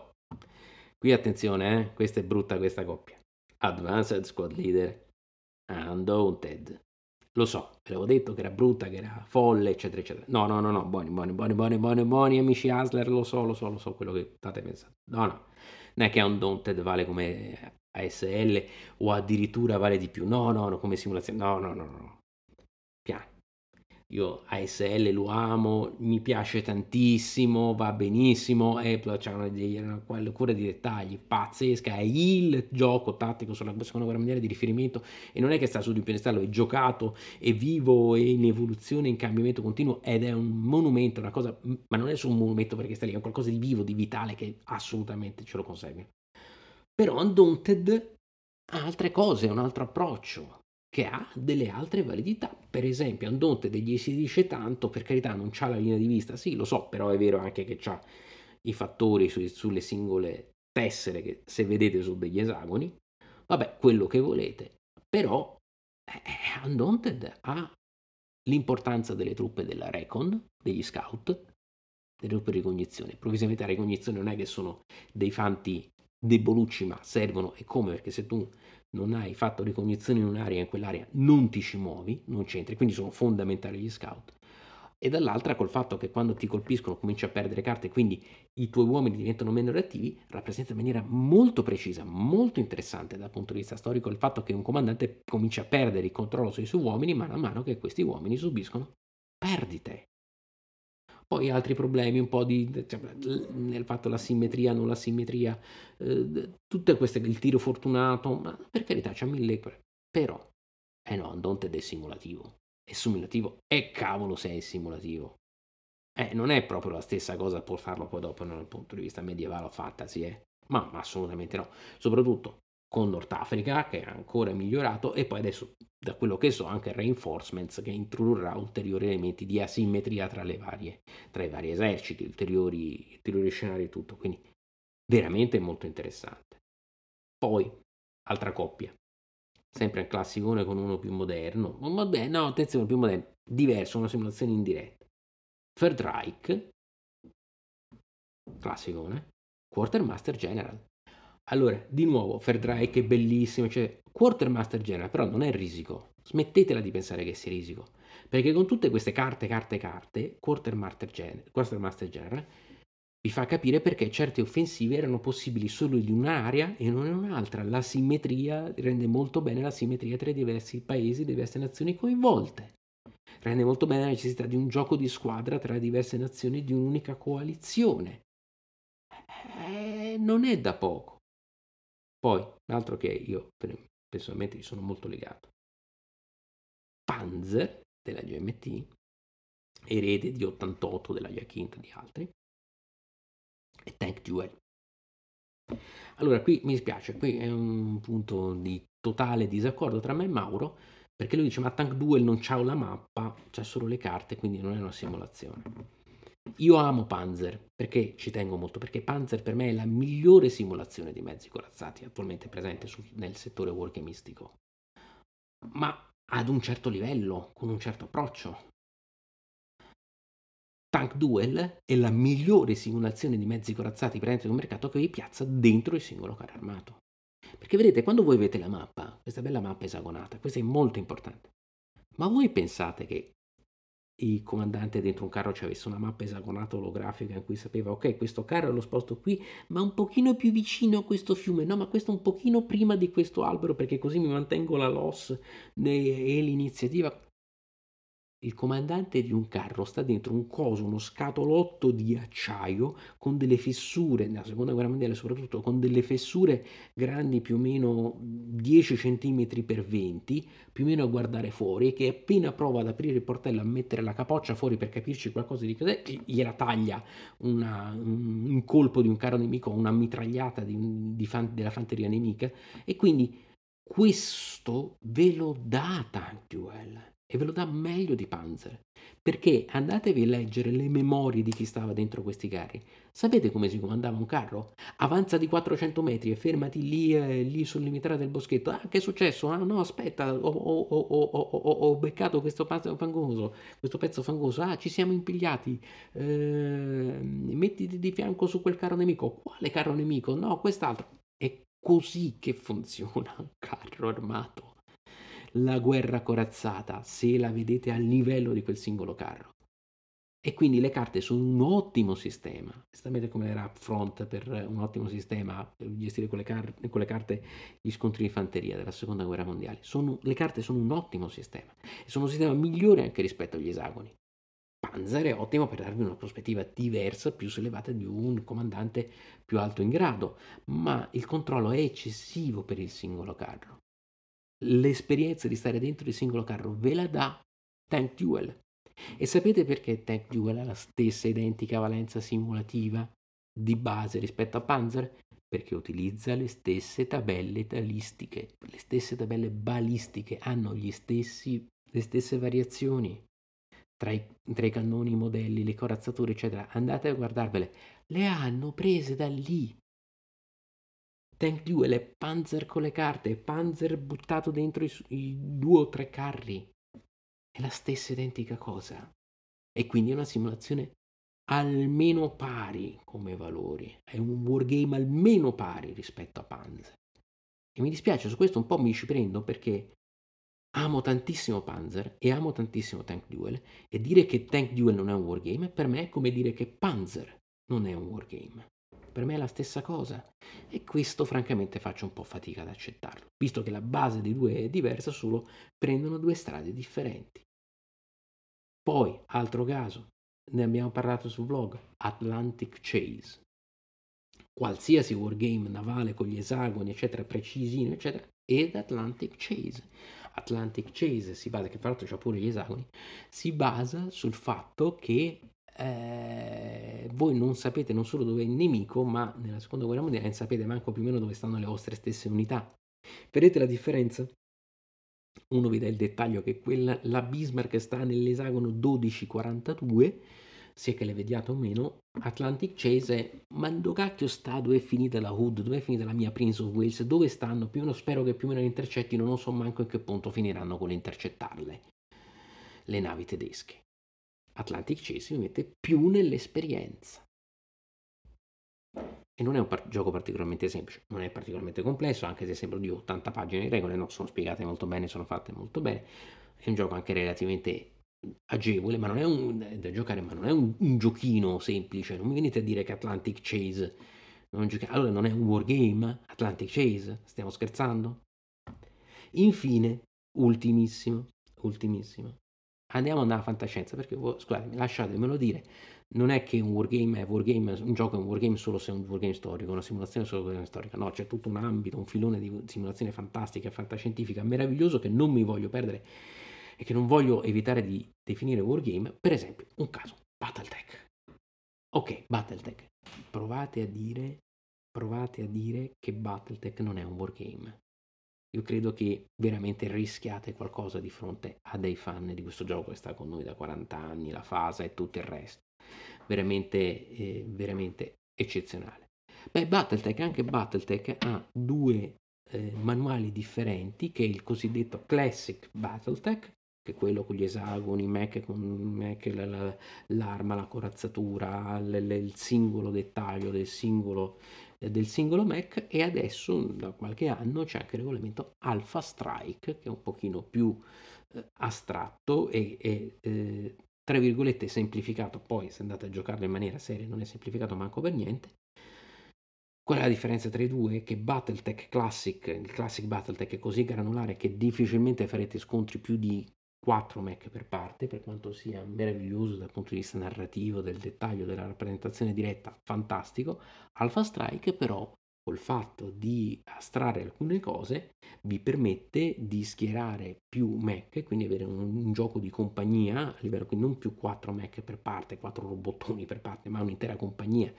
qui attenzione, eh, questa è brutta questa coppia. Advanced Squad Leader, Undaunted. Lo so, ve l'avevo detto che era brutta, che era folle, eccetera, eccetera. No, no, no, no, buoni, buoni, buoni, buoni, buoni, buoni, amici Hasler, lo so, lo so, lo so quello che state pensando. No, no, non è che Undaunted vale come ASL o addirittura vale di più. No, no, no, come simulazione. No, no, no, no. Io ASL lo amo, mi piace tantissimo, va benissimo, Apple c'ha una, una cura di dettagli pazzesca, è il gioco tattico sulla seconda guerra mondiale di riferimento e non è che sta su di un piedistallo, è giocato, è vivo, è in evoluzione, in cambiamento continuo ed è un monumento, una cosa, ma non è solo un monumento perché sta lì, è qualcosa di vivo, di vitale che assolutamente ce lo consegue. Però Undaunted ha altre cose, un altro approccio che ha delle altre validità. Per esempio, Undaunted gli si dice tanto, per carità non c'ha la linea di vista, sì lo so, però è vero anche che c'ha i fattori su, sulle singole tessere che se vedete su degli esagoni, vabbè, quello che volete, però eh, Undaunted ha l'importanza delle truppe della Recon, degli scout, delle truppe di ricognizione. Improvvisamente la ricognizione non è che sono dei fanti debolucci ma servono e come perché se tu non hai fatto ricognizione in un'area in quell'area non ti ci muovi, non c'entri, quindi sono fondamentali gli scout. E dall'altra col fatto che quando ti colpiscono cominci a perdere carte, quindi i tuoi uomini diventano meno reattivi, rappresenta in maniera molto precisa, molto interessante dal punto di vista storico il fatto che un comandante comincia a perdere il controllo sui suoi uomini mano a mano che questi uomini subiscono perdite. Poi altri problemi, un po' di cioè, nel fatto la simmetria, non la simmetria, eh, tutte queste, il tiro fortunato, ma per carità c'è mille, però, eh no, Andonte è simulativo, è simulativo, e cavolo se è simulativo. Eh, non è proprio la stessa cosa portarlo poi dopo dal punto di vista medievale o fantasy, eh? ma, ma assolutamente no. Soprattutto con Nord Africa che è ancora migliorato e poi adesso da quello che so anche Reinforcements che introdurrà ulteriori elementi di asimmetria tra, varie, tra i vari eserciti, ulteriori, ulteriori scenari e tutto, quindi veramente molto interessante. Poi, altra coppia, sempre un classicone con uno più moderno, moderno no attenzione, più moderno, diverso, una simulazione indiretta. Third Reich, classicone, Quartermaster General, allora, di nuovo, Ferdrake è bellissimo, cioè Quartermaster General, però non è risico. Smettetela di pensare che sia risico. Perché con tutte queste carte, carte, carte, Quartermaster General, Quartermaster General vi fa capire perché certe offensive erano possibili solo in un'area e non in un'altra. La simmetria rende molto bene la simmetria tra i diversi paesi, le diverse nazioni coinvolte. Rende molto bene la necessità di un gioco di squadra tra diverse nazioni di un'unica coalizione. Eh, non è da poco. Poi, l'altro che io personalmente gli sono molto legato. Panzer della GMT, erede di 88 della Yakin e di altri, e Tank Duel. Allora, qui mi spiace, qui è un punto di totale disaccordo tra me e Mauro, Perché lui dice, ma Tank Duel non c'ha la mappa, c'ha solo le carte, quindi non è una simulazione. Io amo Panzer, perché ci tengo molto, perché Panzer per me è la migliore simulazione di mezzi corazzati attualmente presente sul, nel settore wargamistico. Ma ad un certo livello, con un certo approccio. Tank Duel è la migliore simulazione di mezzi corazzati presenti sul mercato che vi piazza dentro il singolo carro armato. Perché vedete, quando voi vedete la mappa, questa bella mappa esagonata, questa è molto importante, ma voi pensate che il comandante dentro un carro ci avesse una mappa esagonata olografica in cui sapeva ok questo carro lo sposto qui ma un pochino più vicino a questo fiume. No ma questo un pochino prima di questo albero perché così mi mantengo la LOS e l'iniziativa il comandante di un carro sta dentro un coso, uno scatolotto di acciaio con delle fessure, nella seconda guerra mondiale soprattutto, con delle fessure grandi più o meno 10 cm per 20, più o meno a guardare fuori, che appena prova ad aprire il portello, a mettere la capoccia fuori per capirci qualcosa di cos'è, gliela taglia una, un, colpo di un carro nemico, una mitragliata di, di fan, della fanteria nemica, e quindi questo ve lo dà Tank Duel e ve lo dà meglio di Panzer. Perché andatevi a leggere le memorie di chi stava dentro questi carri. Sapete come si comandava un carro? Avanza di 400 metri e fermati lì, eh, lì sul limitare del boschetto. Ah, che è successo? Ah, no, aspetta, ho, ho, ho, ho beccato questo pezzo fangoso, questo pezzo fangoso. Ah, ci siamo impigliati. Eh, mettiti di fianco su quel carro nemico. Quale carro nemico? No, quest'altro. È così che funziona un carro armato la guerra corazzata se la vedete al livello di quel singolo carro. E quindi le carte sono un ottimo sistema, esattamente come era Upfront per un ottimo sistema per gestire con le, car- con le carte gli scontri di fanteria della seconda guerra mondiale. Sono, le carte sono un ottimo sistema e sono un sistema migliore anche rispetto agli esagoni. Panzer è ottimo per darvi una prospettiva diversa, più sollevata di un comandante più alto in grado, ma il controllo è eccessivo per il singolo carro l'esperienza di stare dentro il singolo carro ve la dà Tank Duel. E sapete perché Tank Duel ha la stessa identica valenza simulativa di base rispetto a Panzer? Perché utilizza le stesse tabelle balistiche, le stesse tabelle balistiche, hanno stessi, le stesse variazioni tra i, tra i cannoni, i modelli, le corazzature, eccetera. Andate a guardarvele, le hanno prese da lì. Tank Duel è Panzer con le carte, Panzer buttato dentro i, i due o tre carri. È la stessa identica cosa. E quindi è una simulazione almeno pari come valori. È un wargame almeno pari rispetto a Panzer. E mi dispiace, su questo un po' mi ci prendo perché amo tantissimo Panzer e amo tantissimo Tank Duel e dire che Tank Duel non è un wargame per me è come dire che Panzer non è un wargame per me è la stessa cosa e questo francamente faccio un po' fatica ad accettarlo, visto che la base dei due è diversa, solo prendono due strade differenti. Poi, altro caso, ne abbiamo parlato sul blog, Atlantic Chase. Qualsiasi wargame navale con gli esagoni, eccetera, precisino, eccetera, ed Atlantic Chase. Atlantic Chase si basa, che fra l'altro c'ha pure gli esagoni, si basa sul fatto che eh, voi non sapete non solo dove è il nemico, ma nella seconda guerra mondiale sapete manco più o meno dove stanno le vostre stesse unità. Vedete la differenza? Uno vi dà il dettaglio che quella, la Bismarck sta nell'esagono 1242, sia che le vediate o meno, Atlantic Chase ma dove cacchio sta, dove è finita la Hood, dove è finita la mia Prince of Wales, dove stanno, più o meno spero che più o meno le intercettino, non so manco in che punto finiranno con l'intercettarle le navi tedesche. Atlantic Chase mi mette più nell'esperienza. E non è un par- gioco particolarmente semplice, non è particolarmente complesso, anche se sembra di 80 pagine di regole, no, sono spiegate molto bene, sono fatte molto bene. È un gioco anche relativamente agevole, ma non è un, da giocare, ma non è un, un giochino semplice. Non mi venite a dire che Atlantic Chase non gioca- allora non è un wargame? Atlantic Chase? Stiamo scherzando? Infine, ultimissimo, ultimissimo, andiamo nella fantascienza perché scusate, lasciatemelo dire non è che un wargame è wargame, un gioco è un wargame solo se è un wargame storico, una simulazione solo se è storica, no, c'è tutto un ambito, un filone di simulazione fantastica, fantascientifica, meraviglioso che non mi voglio perdere e che non voglio evitare di definire wargame, per esempio, un caso, Battletech. Ok, Battletech, provate a dire, provate a dire che Battletech non è un wargame. Io credo che veramente rischiate qualcosa di fronte a dei fan di questo gioco che sta con noi da 40 anni, la fase e tutto il resto. Veramente, eh, veramente eccezionale. Beh, Battletech, anche Battletech ha due eh, manuali differenti, che è il cosiddetto Classic Battletech, che è quello con gli esagoni, Mac con Mac, la, la, l'arma, la corazzatura, l, l, il singolo dettaglio del singolo, del singolo Mac e adesso da qualche anno c'è anche il regolamento Alpha Strike che è un pochino più eh, astratto e, e eh, tra virgolette semplificato, poi se andate a giocarlo in maniera seria non è semplificato manco per niente. Qual è la differenza tra i due? Che Battletech Classic, il Classic Battletech è così granulare che difficilmente farete scontri più di 4 Mac per parte, per quanto sia meraviglioso dal punto di vista narrativo, del dettaglio, della rappresentazione diretta, fantastico. Alpha Strike però col fatto di astrarre alcune cose vi permette di schierare più Mac, quindi avere un, un gioco di compagnia a livello quindi non più 4 Mac per parte, 4 robottoni per parte, ma un'intera compagnia.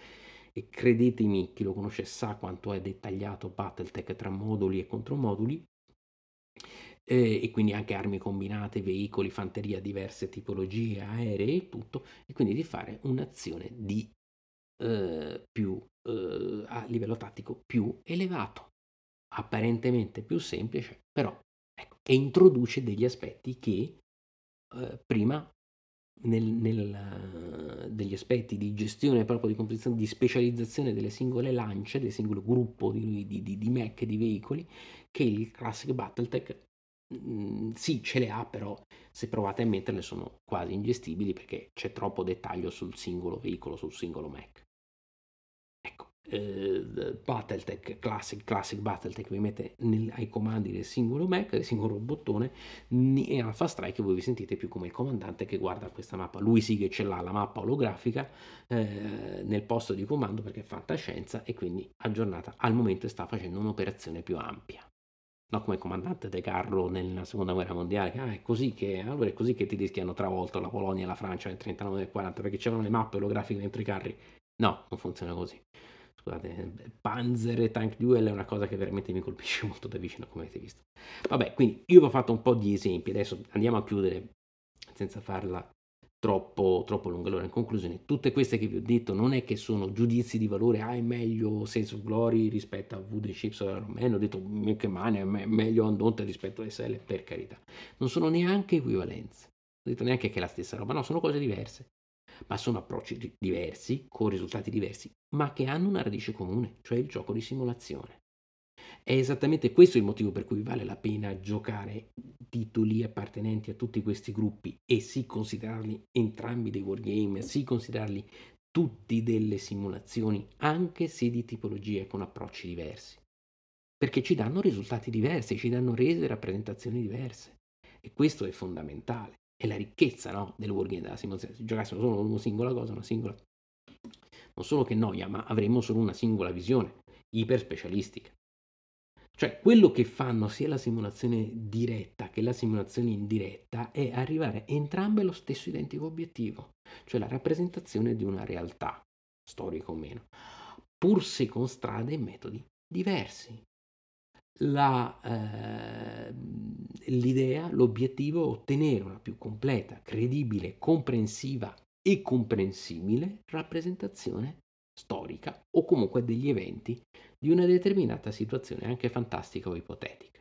E credetemi, chi lo conosce sa quanto è dettagliato Battletech tra moduli e contromoduli eh, e quindi anche armi combinate, veicoli, fanteria, diverse tipologie, aerei e tutto, e quindi di fare un'azione di eh, più eh, a livello tattico più elevato, apparentemente più semplice, però ecco, e introduce degli aspetti che eh, prima nel, nel, degli aspetti di gestione proprio di composizione, di specializzazione delle singole lance, del singolo gruppo di, di, di, di mech, di veicoli, che il Classic Battletech Mhmm, sì, ce le ha, però se provate a metterle sono quasi ingestibili perché c'è troppo dettaglio sul singolo veicolo, sul singolo Mac. Ecco, eh, Battletech Classic, Classic Battletech vi mette nel, ai comandi del singolo Mac, del singolo bottone, e Alpha Strike voi vi sentite più come il comandante che guarda questa mappa. Lui sì che ce l'ha la mappa olografica eh, nel posto di comando perché è fantascienza e quindi aggiornata al momento sta facendo un'operazione più ampia no, come comandante De Carlo nella seconda guerra mondiale, ah, è così che, allora è così che i tedeschi hanno travolto la Polonia e la Francia nel 39 e nel 40, perché c'erano le mappe olografiche dentro i carri. No, non funziona così. Scusate, Panzer e Tank Duel è una cosa che veramente mi colpisce molto da vicino, come avete visto. Vabbè, quindi io vi ho fatto un po' di esempi, adesso andiamo a chiudere senza farla troppo, troppo lunga. Allora, in conclusione, tutte queste che vi ho detto non è che sono giudizi di valore, ah è meglio Sense of Glory rispetto a Voodoo Chips o Romano, ho detto che mane, è meglio Andonte rispetto a SL, per carità. Non sono neanche equivalenze, ho detto neanche che è la stessa roba, no, sono cose diverse, ma sono approcci diversi, con risultati diversi, ma che hanno una radice comune, cioè il gioco di simulazione. È esattamente questo il motivo per cui vale la pena giocare titoli appartenenti a tutti questi gruppi e sì considerarli entrambi dei wargame, sì considerarli tutti delle simulazioni, anche se di tipologie con approcci diversi. Perché ci danno risultati diversi, ci danno rese e rappresentazioni diverse. E questo è fondamentale. È la ricchezza no, del wargame, della simulazione. Se giocassimo solo una singola cosa, una singola... Non solo che noia, ma avremmo solo una singola visione, iper specialistica. Cioè, quello che fanno sia la simulazione diretta che la simulazione indiretta è arrivare entrambe allo stesso identico obiettivo, cioè la rappresentazione di una realtà, storica o meno, pur se con strade e metodi diversi. La, eh, l'idea, l'obiettivo è ottenere una più completa, credibile, comprensiva e comprensibile rappresentazione storica o comunque degli eventi di una determinata situazione, anche fantastica o ipotetica.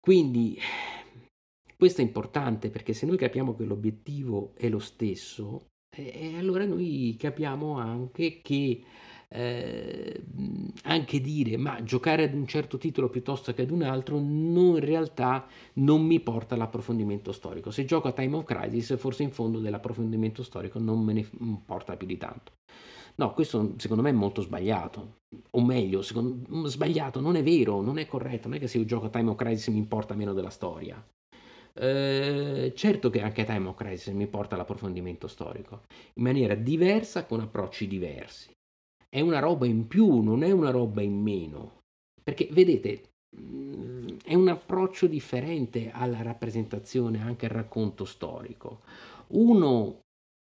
Quindi questo è importante perché se noi capiamo che l'obiettivo è lo stesso, eh, allora noi capiamo anche che eh, anche dire ma giocare ad un certo titolo piuttosto che ad un altro non, in realtà non mi porta all'approfondimento storico. Se gioco a Time of Crisis forse in fondo dell'approfondimento storico non me ne importa più di tanto. No, questo secondo me è molto sbagliato. O meglio, secondo, mm, sbagliato, non è vero, non è corretto. Non è che se io gioco a Time of Crisis mi importa meno della storia. Eh, certo che anche Time of Crisis mi porta all'approfondimento storico, in maniera diversa, con approcci diversi. È una roba in più, non è una roba in meno. Perché vedete, mm, è un approccio differente alla rappresentazione, anche al racconto storico. Uno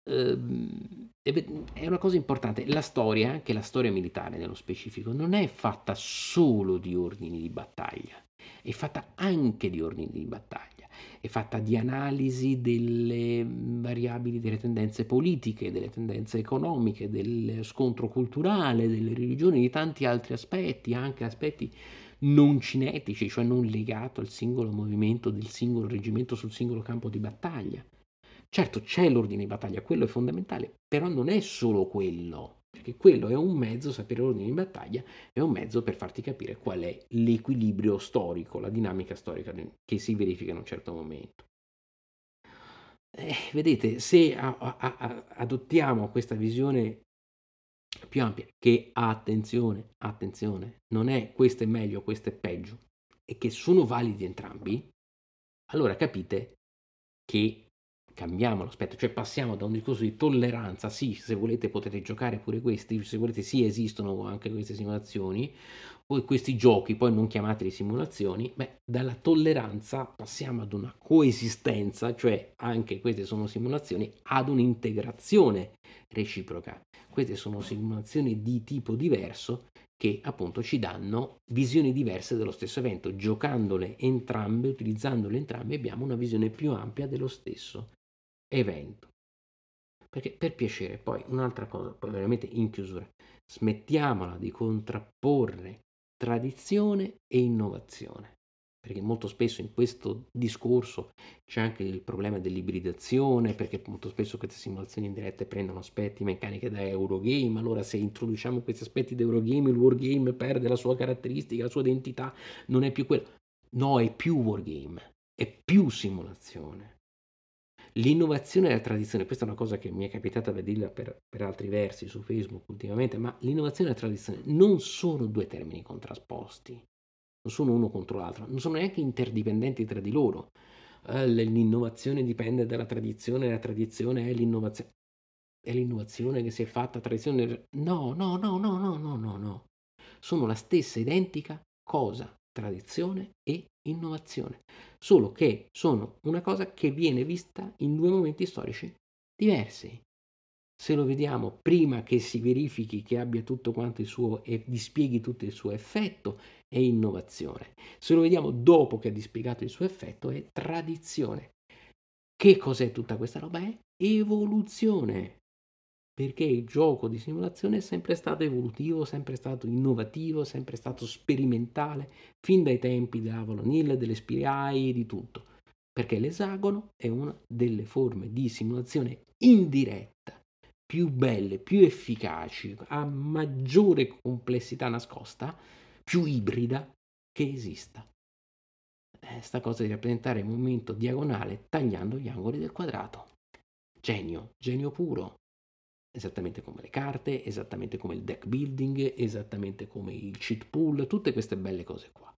è una cosa importante, la storia, anche la storia militare nello specifico, non è fatta solo di ordini di battaglia, è fatta anche di ordini di battaglia, è fatta di analisi delle variabili, delle tendenze politiche, delle tendenze economiche, del scontro culturale, delle religioni, di tanti altri aspetti, anche aspetti non cinetici, cioè non legati al singolo movimento del singolo reggimento sul singolo campo di battaglia. Certo c'è l'ordine di battaglia, quello è fondamentale, però non è solo quello, perché quello è un mezzo, sapere l'ordine di battaglia è un mezzo per farti capire qual è l'equilibrio storico, la dinamica storica che si verifica in un certo momento. Eh, vedete, se a, a, a, adottiamo questa visione più ampia, che attenzione, attenzione, non è questo è meglio, questo è peggio, e che sono validi entrambi, allora capite che cambiamo l'aspetto, cioè passiamo da un discorso di tolleranza, sì, se volete potete giocare pure questi, se volete sì esistono anche queste simulazioni, poi questi giochi, poi non chiamateli simulazioni, beh, dalla tolleranza passiamo ad una coesistenza, cioè anche queste sono simulazioni, ad un'integrazione reciproca. Queste sono simulazioni di tipo diverso che appunto ci danno visioni diverse dello stesso evento. Giocandole entrambe, utilizzandole entrambe, abbiamo una visione più ampia dello stesso evento. Perché per piacere, poi un'altra cosa, poi veramente in chiusura, smettiamola di contrapporre tradizione e innovazione. Perché molto spesso in questo discorso c'è anche il problema dell'ibridazione, perché molto spesso queste simulazioni indirette prendono aspetti meccaniche da Eurogame, allora se introduciamo questi aspetti da Eurogame, il Wargame perde la sua caratteristica, la sua identità, non è più quello. No, è più Wargame, è più simulazione. L'innovazione e la tradizione, questa è una cosa che mi è capitata da dirla per, per, altri versi su Facebook ultimamente, ma l'innovazione e la tradizione non sono due termini contrasposti, non sono uno contro l'altro, non sono neanche interdipendenti tra di loro. Eh, l'innovazione dipende dalla tradizione, la tradizione è l'innovazione. È l'innovazione che si è fatta tradizione? No, no, no, no, no, no, no, no. Sono la stessa identica cosa tradizione e innovazione, solo che sono una cosa che viene vista in due momenti storici diversi. Se lo vediamo prima che si verifichi che abbia tutto quanto il suo e dispieghi tutto il suo effetto, è innovazione. Se lo vediamo dopo che ha dispiegato il suo effetto, è tradizione. Che cos'è tutta questa roba? È evoluzione perché il gioco di simulazione è sempre stato evolutivo, sempre stato innovativo, sempre stato sperimentale, fin dai tempi dell'Avalon Hill, delle Spiriai e di tutto, perché l'esagono è una delle forme di simulazione indiretta più belle, più efficaci, a maggiore complessità nascosta, più ibrida che esista. Questa eh, cosa di rappresentare il momento diagonale tagliando gli angoli del quadrato. Genio, genio puro esattamente come le carte, esattamente come il deck building, esattamente come il cheat pool, tutte queste belle cose qua.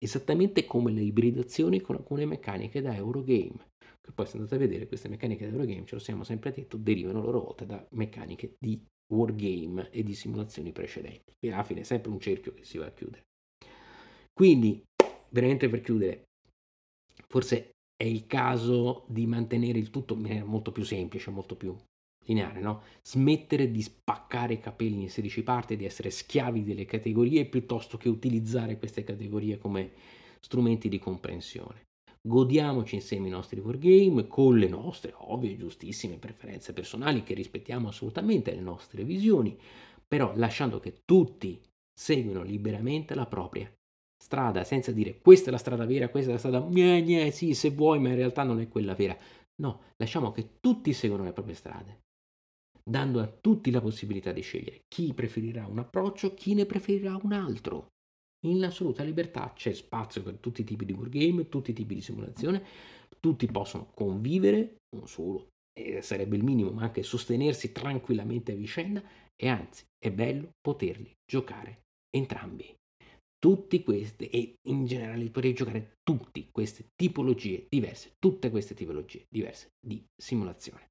Esattamente come le ibridazioni con alcune meccaniche da Eurogame, che poi se andate a vedere queste meccaniche da Eurogame, ce lo siamo sempre detto, derivano a loro volta da meccaniche di wargame e di simulazioni precedenti. E alla fine è sempre un cerchio che si va a chiudere. Quindi, veramente per chiudere, forse è il caso di mantenere il tutto in maniera molto più semplice, molto più lineare, no? Smettere di spaccare i capelli in 16 parti di essere schiavi delle categorie piuttosto che utilizzare queste categorie come strumenti di comprensione. Godiamoci insieme i nostri wargame con le nostre ovvie e giustissime preferenze personali che rispettiamo assolutamente le nostre visioni, però lasciando che tutti seguino liberamente la propria strada senza dire questa è la strada vera, questa è la strada, gne, gne, sì, se vuoi, ma in realtà non è quella vera. No, lasciamo che tutti seguano le proprie strade dando a tutti la possibilità di scegliere chi preferirà un approccio, chi ne preferirà un altro. In assoluta libertà c'è spazio per tutti i tipi di wargame, tutti i tipi di simulazione, tutti possono convivere, non solo, eh, sarebbe il minimo, ma anche sostenersi tranquillamente a vicenda e anzi è bello poterli giocare entrambi. Tutti questi e in generale poter giocare tutte queste tipologie diverse, tutte queste tipologie diverse di simulazione.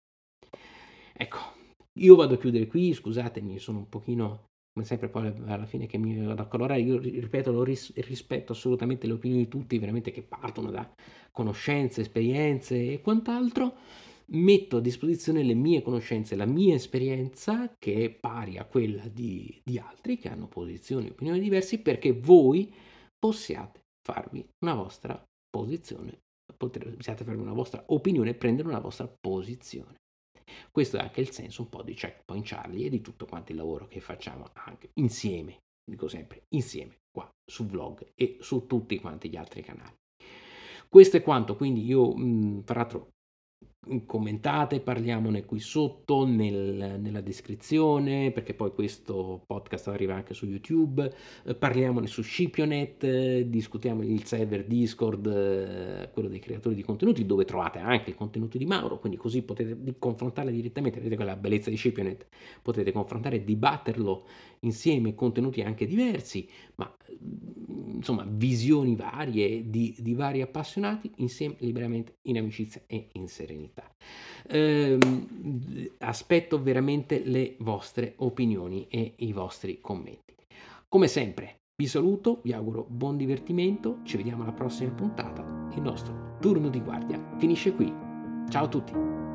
Ecco, io vado a chiudere qui, scusatemi, sono un pochino, come sempre poi alla fine che mi vado a colorare, io ripeto, lo ris- rispetto assolutamente le opinioni di tutti, veramente che partono da conoscenze, esperienze e quant'altro, metto a disposizione le mie conoscenze, la mia esperienza che è pari a quella di, di altri che hanno posizioni e opinioni diverse perché voi possiate farvi una vostra posizione, possiate farvi una vostra opinione e prendere una vostra posizione. Questo è anche il senso un po' di Checkpoint Charlie e di tutto quanto il lavoro che facciamo anche insieme, dico sempre insieme, qua su vlog e su tutti quanti gli altri canali. Questo è quanto, quindi io, mh, tra l'altro, commentate, parliamone qui sotto nel, nella descrizione, perché poi questo podcast arriva anche su YouTube, eh, parliamone su Scipionet, eh, discutiamo il server Discord, eh, quello dei creatori di contenuti, dove trovate anche il contenuto di Mauro, quindi così potete confrontare direttamente, vedete quella bellezza di Scipionet, potete confrontare e dibatterlo insieme, contenuti anche diversi, ma insomma visioni varie di, di vari appassionati insieme liberamente in amicizia e in serenità. Eh, aspetto veramente le vostre opinioni e i vostri commenti. Come sempre, vi saluto, vi auguro buon divertimento, ci vediamo alla prossima puntata. Il nostro turno di guardia finisce qui. Ciao a tutti!